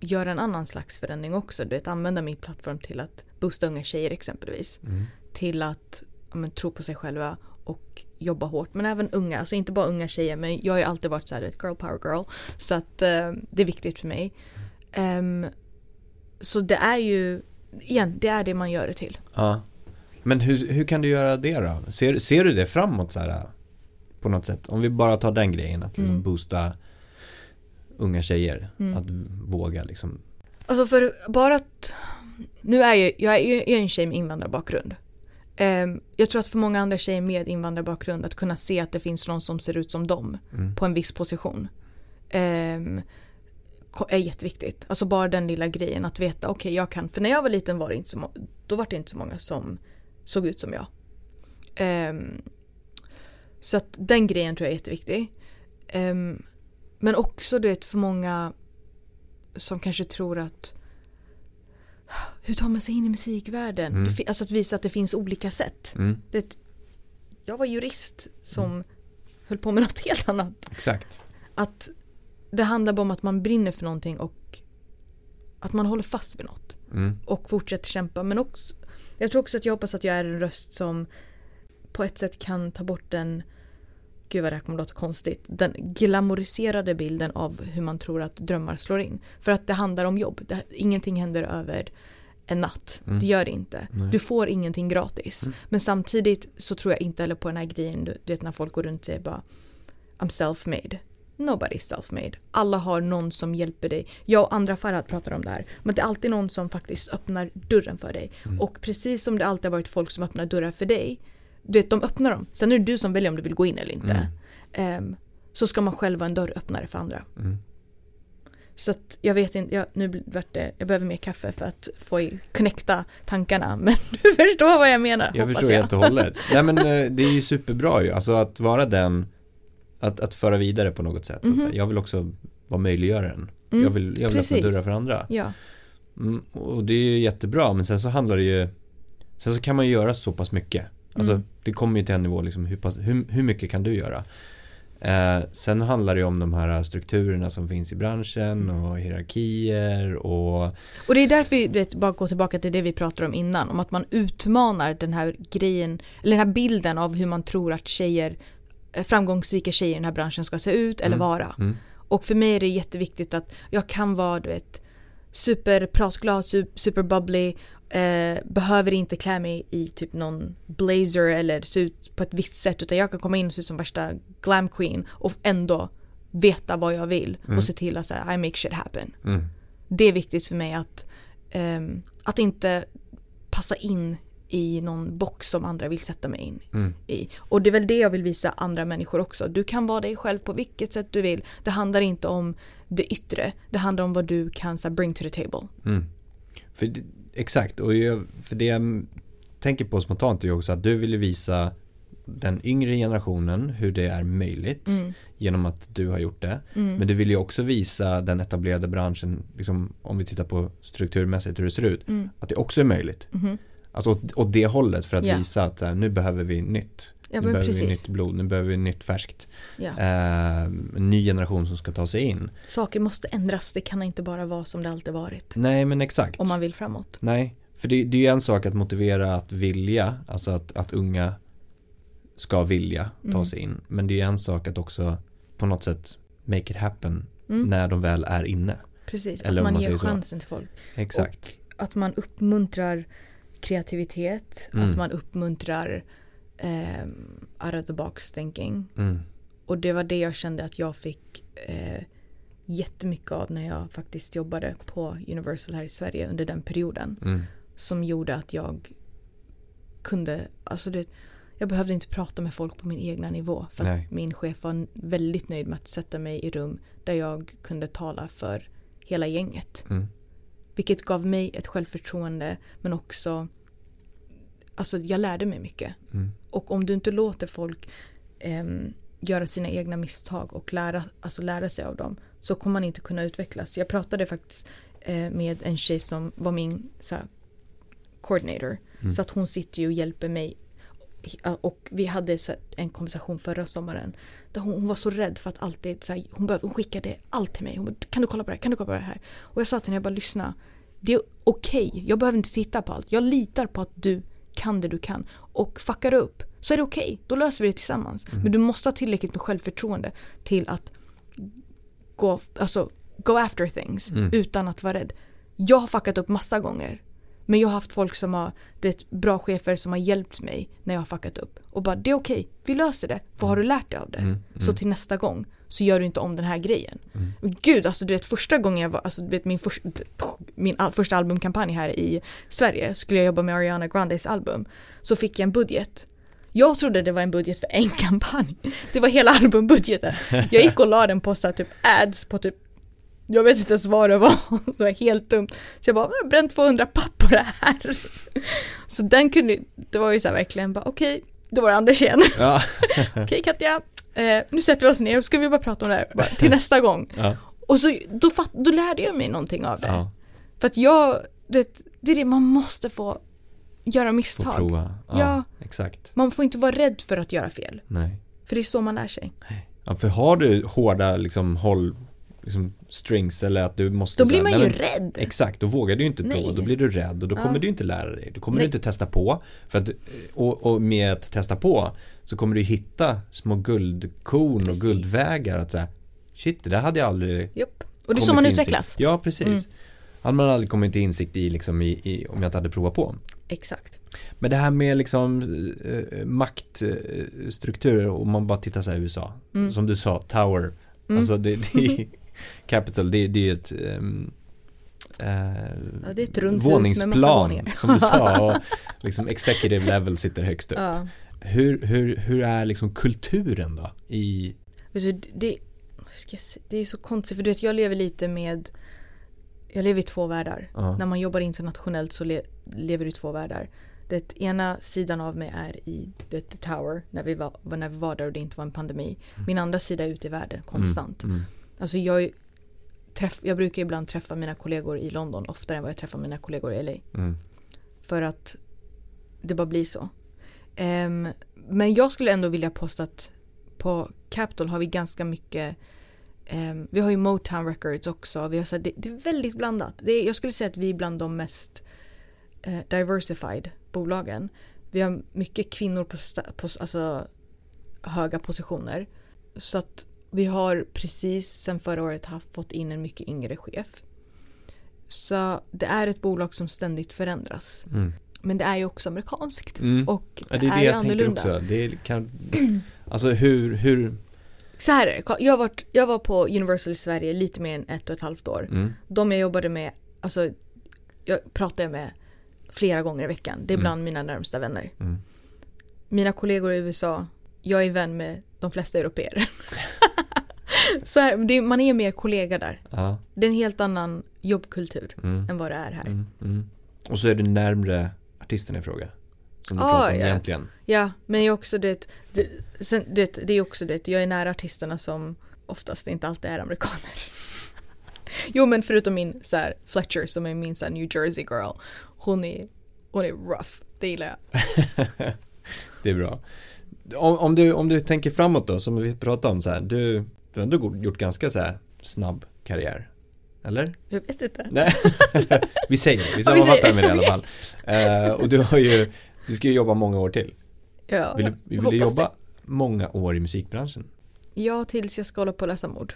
göra en annan slags förändring också. Du vet, använda min plattform till att boosta unga tjejer exempelvis. Mm. Till att ja, men, tro på sig själva och jobba hårt. Men även unga, alltså inte bara unga tjejer men jag har ju alltid varit så här, girl power girl. Så att eh, det är viktigt för mig. Ehm, så det är ju, igen, det är det man gör det till. Ja. Men hur, hur kan du göra det då? Ser, ser du det framåt så här på något sätt? Om vi bara tar den grejen att liksom Mm. boosta unga tjejer Mm. att våga liksom. Alltså för bara att, nu är jag, jag är ju en tjej med invandrarbakgrund. Ehm, jag tror att för många andra tjejer med invandrarbakgrund att kunna se att det finns någon som ser ut som dem Mm. på en viss position. ehm, är jätteviktigt. Alltså bara den lilla grejen att veta, okej jag kan, för när jag var liten var det inte så då var det inte så många som såg ut som jag. Ehm, så att den grejen tror jag är jätteviktig. Ehm, men också du vet för många som kanske tror att hur tar man sig in i musikvärlden? Mm. Alltså att visa att det finns olika sätt. Mm. Det, jag var jurist som höll på med något helt annat. Exakt. Att det handlar bara om att man brinner för någonting och att man håller fast vid något. Mm. Och fortsätter kämpa. Men också, jag tror också att jag hoppas att jag är en röst som på ett sätt kan ta bort den, gud vad det här kommer låta konstigt, den glamoriserade bilden av hur man tror att drömmar slår in. För att det handlar om jobb. Det, ingenting händer över en natt. Mm. Det gör det inte. Nej. Du får ingenting gratis. Mm. Men samtidigt så tror jag inte heller på den här grejen, du vet när folk går runt och säger bara I'm self-made. Nobody's self-made. Alla har någon som hjälper dig. Jag och andra Farhad pratar om det här. Men det är alltid någon som faktiskt öppnar dörren för dig. Mm. Och precis som det alltid har varit folk som öppnar dörrar för dig. Du vet, de öppnar dem. Sen är det du som väljer om du vill gå in eller inte. Mm. Ehm, så ska man själv vara en dörröppnare för andra. Mm. Så att jag vet inte, jag, nu vart det, jag behöver mer kaffe för att få connecta tankarna. Men du förstår vad jag menar, Jag förstår jag. helt och hållet. Nej men eh, det är ju superbra ju, alltså att vara den, att, att föra vidare på något sätt. Alltså, Mhm. jag vill också vara möjliggöraren. Mm, Jag vill, jag vill öppna dörrar för andra. Ja, Mm, och det är ju jättebra, men sen så handlar det ju Sen så kan man ju göra så pass mycket Alltså Mm. det kommer ju till en nivå liksom, hur, pass, hur, hur mycket kan du göra? Eh, sen handlar det ju om de här strukturerna som finns i branschen Mm. och hierarkier och och det är därför, vi, du vet, bara gå tillbaka till det vi pratade om innan, om att man utmanar den här grejen, eller den här bilden av hur man tror att tjejer, framgångsrika tjejer i den här branschen ska se ut eller Mm. vara. mm, Och för mig är det jätteviktigt att jag kan vara, du vet, superpratglad, su- superbubbly, eh, behöver inte klä mig i typ någon blazer eller se ut på ett visst sätt utan jag kan komma in och se ut som värsta glam queen och ändå veta vad jag vill Mm. och se till att säga I make shit happen. mm, Det är viktigt för mig att, ehm, att inte passa in i någon box som andra vill sätta mig in mm, i. Och det är väl det jag vill visa andra människor också. Du kan vara dig själv på vilket sätt du vill. Det handlar inte om det yttre. Det handlar om vad du kan så bring to the table. mm. För, exakt, och jag, för det jag tänker på spontant är också att du vill ju visa den yngre generationen hur det är möjligt Mm. genom att du har gjort det. Mm. Men du vill ju också visa den etablerade branschen, liksom, om vi tittar på strukturmässigt hur det ser ut, Mm. att det också är möjligt. Alltså åt, åt det hållet för att Ja. visa att här, nu behöver vi nytt. Ja nu behöver vi precis. nytt blod, nu behöver vi nytt färskt. Ja. Eh, en ny generation som ska ta sig in. Saker måste ändras. Det kan inte bara vara som det alltid varit. Nej men exakt. Om man vill framåt. Nej, för det, det är ju en sak att motivera att vilja, alltså att, att unga ska vilja ta Mm. sig in. Men det är en sak att också på något sätt make it happen Mm. när de väl är inne. Precis. Eller att man, man ger säger så. chansen till folk. Exakt. Att man uppmuntrar kreativitet. Mm. Att man uppmuntrar ehm, out of the box thinking. Mm. Och det var det jag kände att jag fick eh, jättemycket av när jag faktiskt jobbade på Universal här i Sverige under den perioden. Mm. Som gjorde att jag kunde, alltså det, jag behövde inte prata med folk på min egna nivå. För Nej. att min chef var väldigt nöjd med att sätta mig i rum där jag kunde tala för hela gänget. Mm. Vilket gav mig ett självförtroende men också, alltså jag lärde mig mycket. Mm. Och om du inte låter folk ehm, göra sina egna misstag och lära, alltså lära sig av dem så kommer man inte kunna utvecklas. Jag pratade faktiskt eh, med en tjej som var min så här, coordinator. Mm. Så att hon sitter ju och hjälper mig. Och vi hade en konversation förra sommaren. Där hon, hon var så rädd för att alltid, så här, hon, behöv, hon skickade allt till mig. Hon bara, kan du kolla på det här? Kan du kolla på det här? Och jag sa till henne, jag bara lyssna. Det är okej, jag behöver inte titta på allt. Jag litar på att du kan det du kan. Och fuckar du upp så är det okej, då löser vi det tillsammans. Men du måste ha tillräckligt med självförtroende till att gå, alltså, go after things Mm. utan att vara rädd. Jag har fuckat upp massa gånger. Men jag har haft folk som har, du vet, bra chefer som har hjälpt mig när jag har fuckat upp. Och bara, det är okej, vi löser det. Vad har du lärt dig av det? Mm. Så till nästa gång så gör du inte om den här grejen. Mm. Gud, alltså du vet första gången jag var, alltså du vet min, först, min all, första albumkampanj här i Sverige skulle jag jobba med Ariana Grandes album. Så fick jag en budget. Jag trodde det var en budget för en kampanj. Det var hela albumbudgeten. Jag gick och la den på så typ ads på typ jag vet inte ens vad det var, det var helt dumt. Så jag bara, jag har bränt 200 papp på det här. Så den kunde, det var ju så här verkligen bara okej, då var det Anders igen. Ja. Okej Katja, eh, nu sätter vi oss ner och ska vi bara prata om det här bara, till nästa gång. ja. Och så då, fatt, då lärde jag mig någonting av det. ja. För att jag, det, det är det man måste få göra Få misstag. prova. Ja, Ja. Exakt. Man får inte vara rädd för att göra fel. Nej. För det är så man lär sig. Ja, för har du hårda liksom håll, liksom strings eller att du måste Då blir man ju men- rädd. Exakt, då vågar du inte prova, då blir du rädd och då Ja. kommer du inte lära dig. Då kommer Nej. du inte testa på. För att, och, och med att testa på så kommer du hitta små guldkorn Precis. och guldvägar att säga Shit, det där hade jag aldrig Japp. Och det är så man utvecklas. Ja, precis. Mm. Hade man aldrig kommit till insikt i, liksom, i, i om jag inte hade provat på. Exakt. Men det här med liksom eh, maktstrukturer om man bara tittar så här i USA. Mm. Som du sa, Tower. Mm. Alltså det, det Capital, det, det är ett ehm, eh, Ja, det är ett massa våningsplan som du sa och liksom executive level sitter högst upp. Ja. Hur, hur, hur är liksom kulturen då i, det, se- det är så konstigt för du vet jag lever lite med Jag lever i två världar. Ja. När man jobbar internationellt så le, lever du i två världar. Det ena sidan av mig är i det, the tower när vi, var, när vi var där och det inte var en pandemi. Min andra sida är ute i världen konstant. Mm. Alltså jag, träff, jag brukar ibland träffa mina kollegor i London oftare än vad jag träffar mina kollegor i LA. Mm. För att det bara blir så. Ehm, men jag skulle ändå vilja påstå att på Capitol har vi ganska mycket ehm, vi har ju Motown Records också. Vi har, så här, det, det är väldigt blandat. Det är, jag skulle säga att vi är bland de mest eh, diversified bolagen. Vi har mycket kvinnor på, på alltså, höga positioner. Så att vi har precis sen förra året haft fått in en mycket yngre chef. Så det är ett bolag som ständigt förändras. Mm. Men det är ju också amerikanskt. Mm. Och det, Ja, det är det är jag tänker annorlunda. också. Det kan, alltså hur, hur, Så här är det. Jag, varit, jag var på Universal i Sverige lite mer än ett och ett halvt år. mm. De jag jobbade med, alltså jag pratar jag med flera gånger i veckan. Det är Mm. bland mina närmsta vänner. Mm. Mina kollegor i USA, jag är vän med de flesta europeer. Så här, det, man är mer kollega där. Ja. Det är en helt annan jobbkultur Mm. än vad det är här. Mm. Mm. Och så är det närmre artisten i fråga. Som du Ah, pratar om ja. egentligen. Ja, men jag också det, det, sen, det, det är också det, jag är nära artisterna som oftast inte alltid är amerikaner. jo men förutom min så här, Fletcher som är min så här, New Jersey girl. Hon är, hon är rough, det gillar jag. Det är bra. Om, om, du, om du tänker framåt då, som vi pratade om så här. Du, du har ändå gjort ganska så här snabb karriär. Eller? Jag vet inte. Nej, vi säger det. Vi sammanfattar med det i alla fall. Eh, och du har ju, du ska ju jobba många år till. Ja, Vill, du- vill du jobba det. många år i musikbranschen? Ja, tills jag ska hålla på att läsa mord.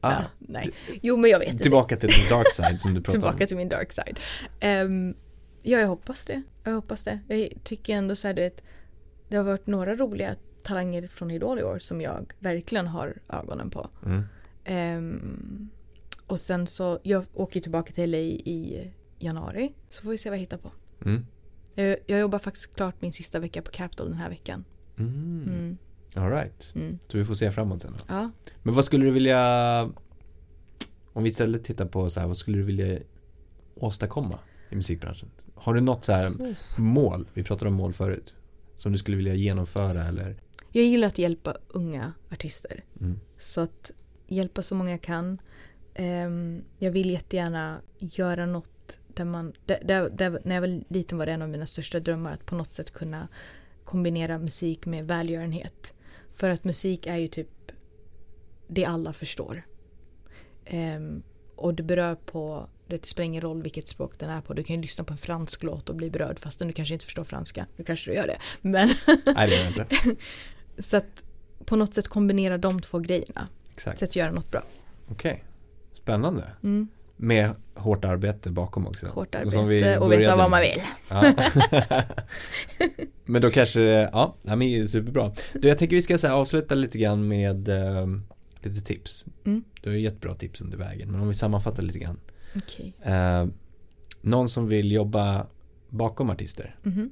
Ah, Ja, nej. Jo men jag vet inte. tillbaka till the dark side som du pratade Tillbaka om. till min dark side. Ehm, ja, jag hoppas det. Jag hoppas det. Jag tycker ändå så här, det, det har varit några roliga talanger från Idol i år som jag verkligen har ögonen på. Mm. Ehm, och sen så, jag åker tillbaka till LA i januari. Så får vi se vad jag hittar på. Mm. Jag, jag jobbar faktiskt klart min sista vecka på Capitol den här veckan. Mm. Mm, All right. mm. Så vi får se framåt sen då. Ja. Men vad skulle du vilja Om vi istället tittar på så här, vad skulle du vilja åstadkomma i musikbranschen? Har du något så här mål? Vi pratade om mål förut. Som du skulle vilja genomföra eller? Jag gillar att hjälpa unga artister. Mm. Så att hjälpa så många jag kan. Ehm, jag vill jättegärna göra något där man... Där, där, där, när jag var liten var det en av mina största drömmar att på något sätt kunna kombinera musik med välgörenhet. För att musik är ju typ det alla förstår. Ehm, och det berör på... Det spelar ingen roll vilket språk den är på. Du kan ju lyssna på en fransk låt och bli berörd fastän du kanske inte förstår franska. Nu kanske du gör det. Men Nej det gör jag inte. så att på något sätt kombinera de två grejerna. Exakt. Till att göra något bra. Okej. Spännande. Mm. Med hårt arbete bakom också. Hårt Och som vi arbete och veta vad man vill. Ja. men då kanske, ja, ja men superbra. Du, jag tänker vi ska så här, avsluta lite grann med eh, lite tips. Mm. Du har ju gett bra tips under vägen, men om vi sammanfattar lite grann. Okej. Eh, någon som vill jobba bakom artister Mhm.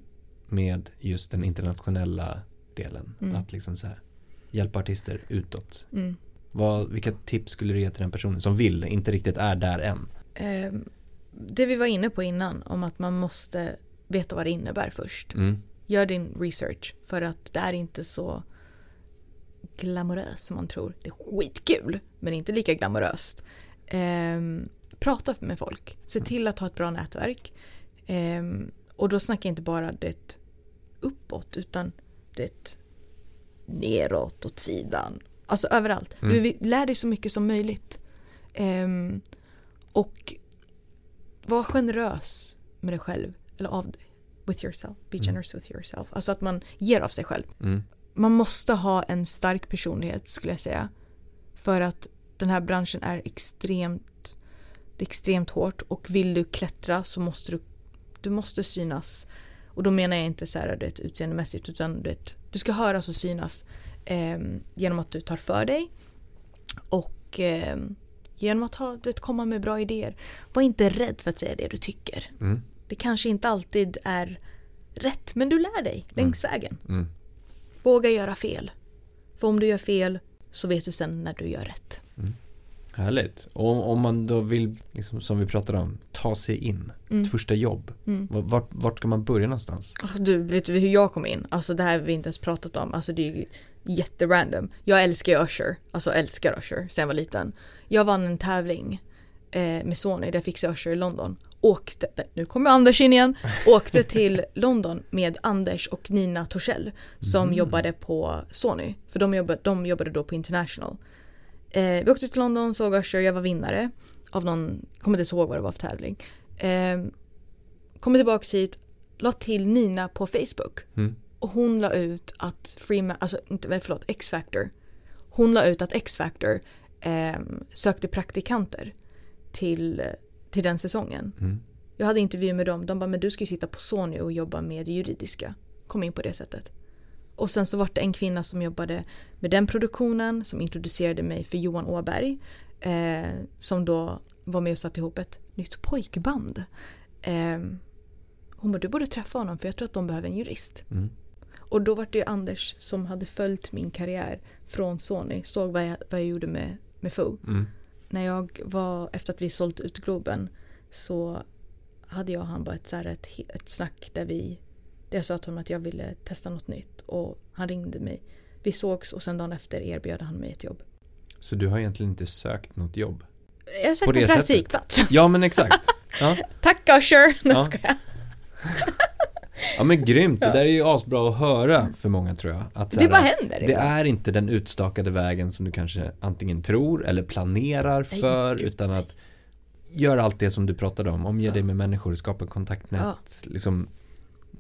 med just den internationella delen. Mm. Att liksom så här, hjälpa artister utåt. Mm. Vad, vilka tips skulle du ge till den personen som vill, inte riktigt är där än? Ehm, det vi var inne på innan om att man måste veta vad det innebär först. Mm. Gör din research för att det är inte så glamoröst som man tror. Det är skitkul men inte lika glamoröst. Ehm, prata med folk. Se till att ha ett bra nätverk. Ehm, och då snackar jag inte bara det uppåt utan det neråt, åt sidan. Alltså överallt. Mm. Du lär dig så mycket som möjligt. Ehm, och var generös med dig själv. Eller av dig. With yourself. Be Mm. generous with yourself. Alltså att man ger av sig själv. Mm. Man måste ha en stark personlighet skulle jag säga. För att den här branschen är extremt, det är extremt hårt. Och vill du klättra så måste du, du måste synas. Och då menar jag inte så här det utseendemässigt utan det, du ska höras och synas. ehm, genom att du tar för dig. Och ehm, genom att ha, du vet, komma med bra idéer. Var inte rädd för att säga det du tycker. Mm. Det kanske inte alltid är rätt men du lär dig längs vägen. Mm. Våga göra fel. För om du gör fel så vet du sen när du gör rätt. Härligt. Och om man då vill, liksom, som vi pratade om, ta sig in, Mm. ett första jobb. Mm. Vart, vart ska man börja någonstans? Alltså, du, vet du hur jag kom in? Alltså det här har vi inte ens pratat om. Alltså det är ju jätterandom. Jag älskar ju Usher. Alltså älskar Usher sen jag var liten. Jag vann en tävling eh, med Sony där jag fick se Usher i London. Åkte, nu kommer Anders in igen. Åkte till London med Anders och Nina Torssell som Mm. jobbade på Sony. För de jobbade, de jobbade då på International. Eh, vi åkte till London, såg Usher, jag var vinnare av någon, kommer inte ihåg vad det var för tävling. Eh, kommer tillbaks hit, la till Nina på Facebook. Mm. Och hon la ut att Freeman, alltså inte, förlåt, X-Factor. Hon la ut att X-Factor ehm, sökte praktikanter till, till den säsongen. Mm. Jag hade intervju med dem, de bara men du ska ju sitta på Sony och jobba med det juridiska. Kom in på det sättet. Och sen så var det en kvinna som jobbade med den produktionen som introducerade mig för Johan Åberg. Eh, som då var med och satte ihop ett nytt pojkband. Eh, hon bara du borde träffa honom för jag tror att de behöver en jurist. Mm. Och då var det ju Anders som hade följt min karriär från Sony, såg vad jag, vad jag gjorde med, med Foo. Mm. När jag var, efter att vi sålt ut Globen, så hade jag och han bara ett, så här, ett, ett snack där vi, jag sa till honom att jag ville testa något nytt. Och han ringde mig. Vi sågs och sen dagen efter erbjöd han mig ett jobb. Så du har egentligen inte sökt något jobb? Jag På sökte det en sättet? praktikplats. Ja men exakt. Ja, Tack Usher! Nu Ja. ska jag. ja men grymt. Det där är ju asbra att höra för många tror jag. Att, Det här, bara händer det är inte den utstakade vägen som du kanske antingen tror eller planerar Nej, för gud, utan att göra allt det som du pratade om. Omge Ja. dig med människor, skapa kontaktnät, Ja. liksom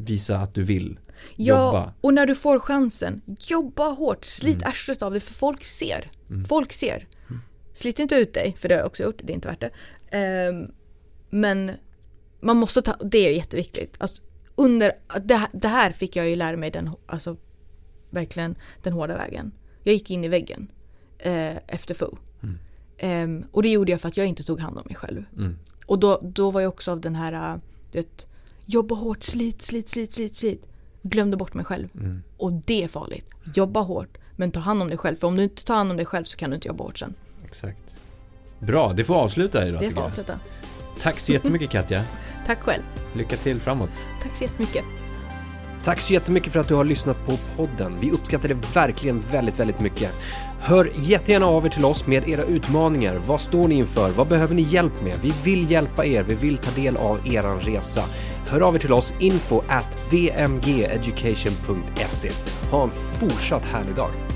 visa att du vill Ja, jobba. och när du får chansen, jobba hårt, slit Mm. arslet av det för folk ser. Mm. Folk ser. Slit inte ut dig, för det har jag också gjort, det är inte värt det. Ehm, men man måste ta, det är jätteviktigt. Alltså, under, det, här- det här fick jag ju lära mig den, alltså verkligen den hårda vägen. Jag gick in i väggen eh, efter FO. Mm. Ehm, och det gjorde jag för att jag inte tog hand om mig själv. Mm. Och då, då var jag också av den här, äh, du vet, jobba hårt, slit, slit, slit, slit, slit. Glömde bort mig själv. Mm. Och det är farligt. Jobba hårt, men ta hand om dig själv. För om du inte tar hand om dig själv så kan du inte jobba hårt sen. Exakt. Bra, det får avsluta idag Det får jag. avsluta. Tack så jättemycket Katja. Tack själv. Lycka till framåt. Tack så jättemycket. Tack så jättemycket för att du har lyssnat på podden. Vi uppskattar det verkligen väldigt, väldigt mycket. Hör jättegärna av er till oss med era utmaningar. Vad står ni inför? Vad behöver ni hjälp med? Vi vill hjälpa er. Vi vill ta del av er resa. Hör av er till oss info at dmgeducation.se. Ha en fortsatt härlig dag.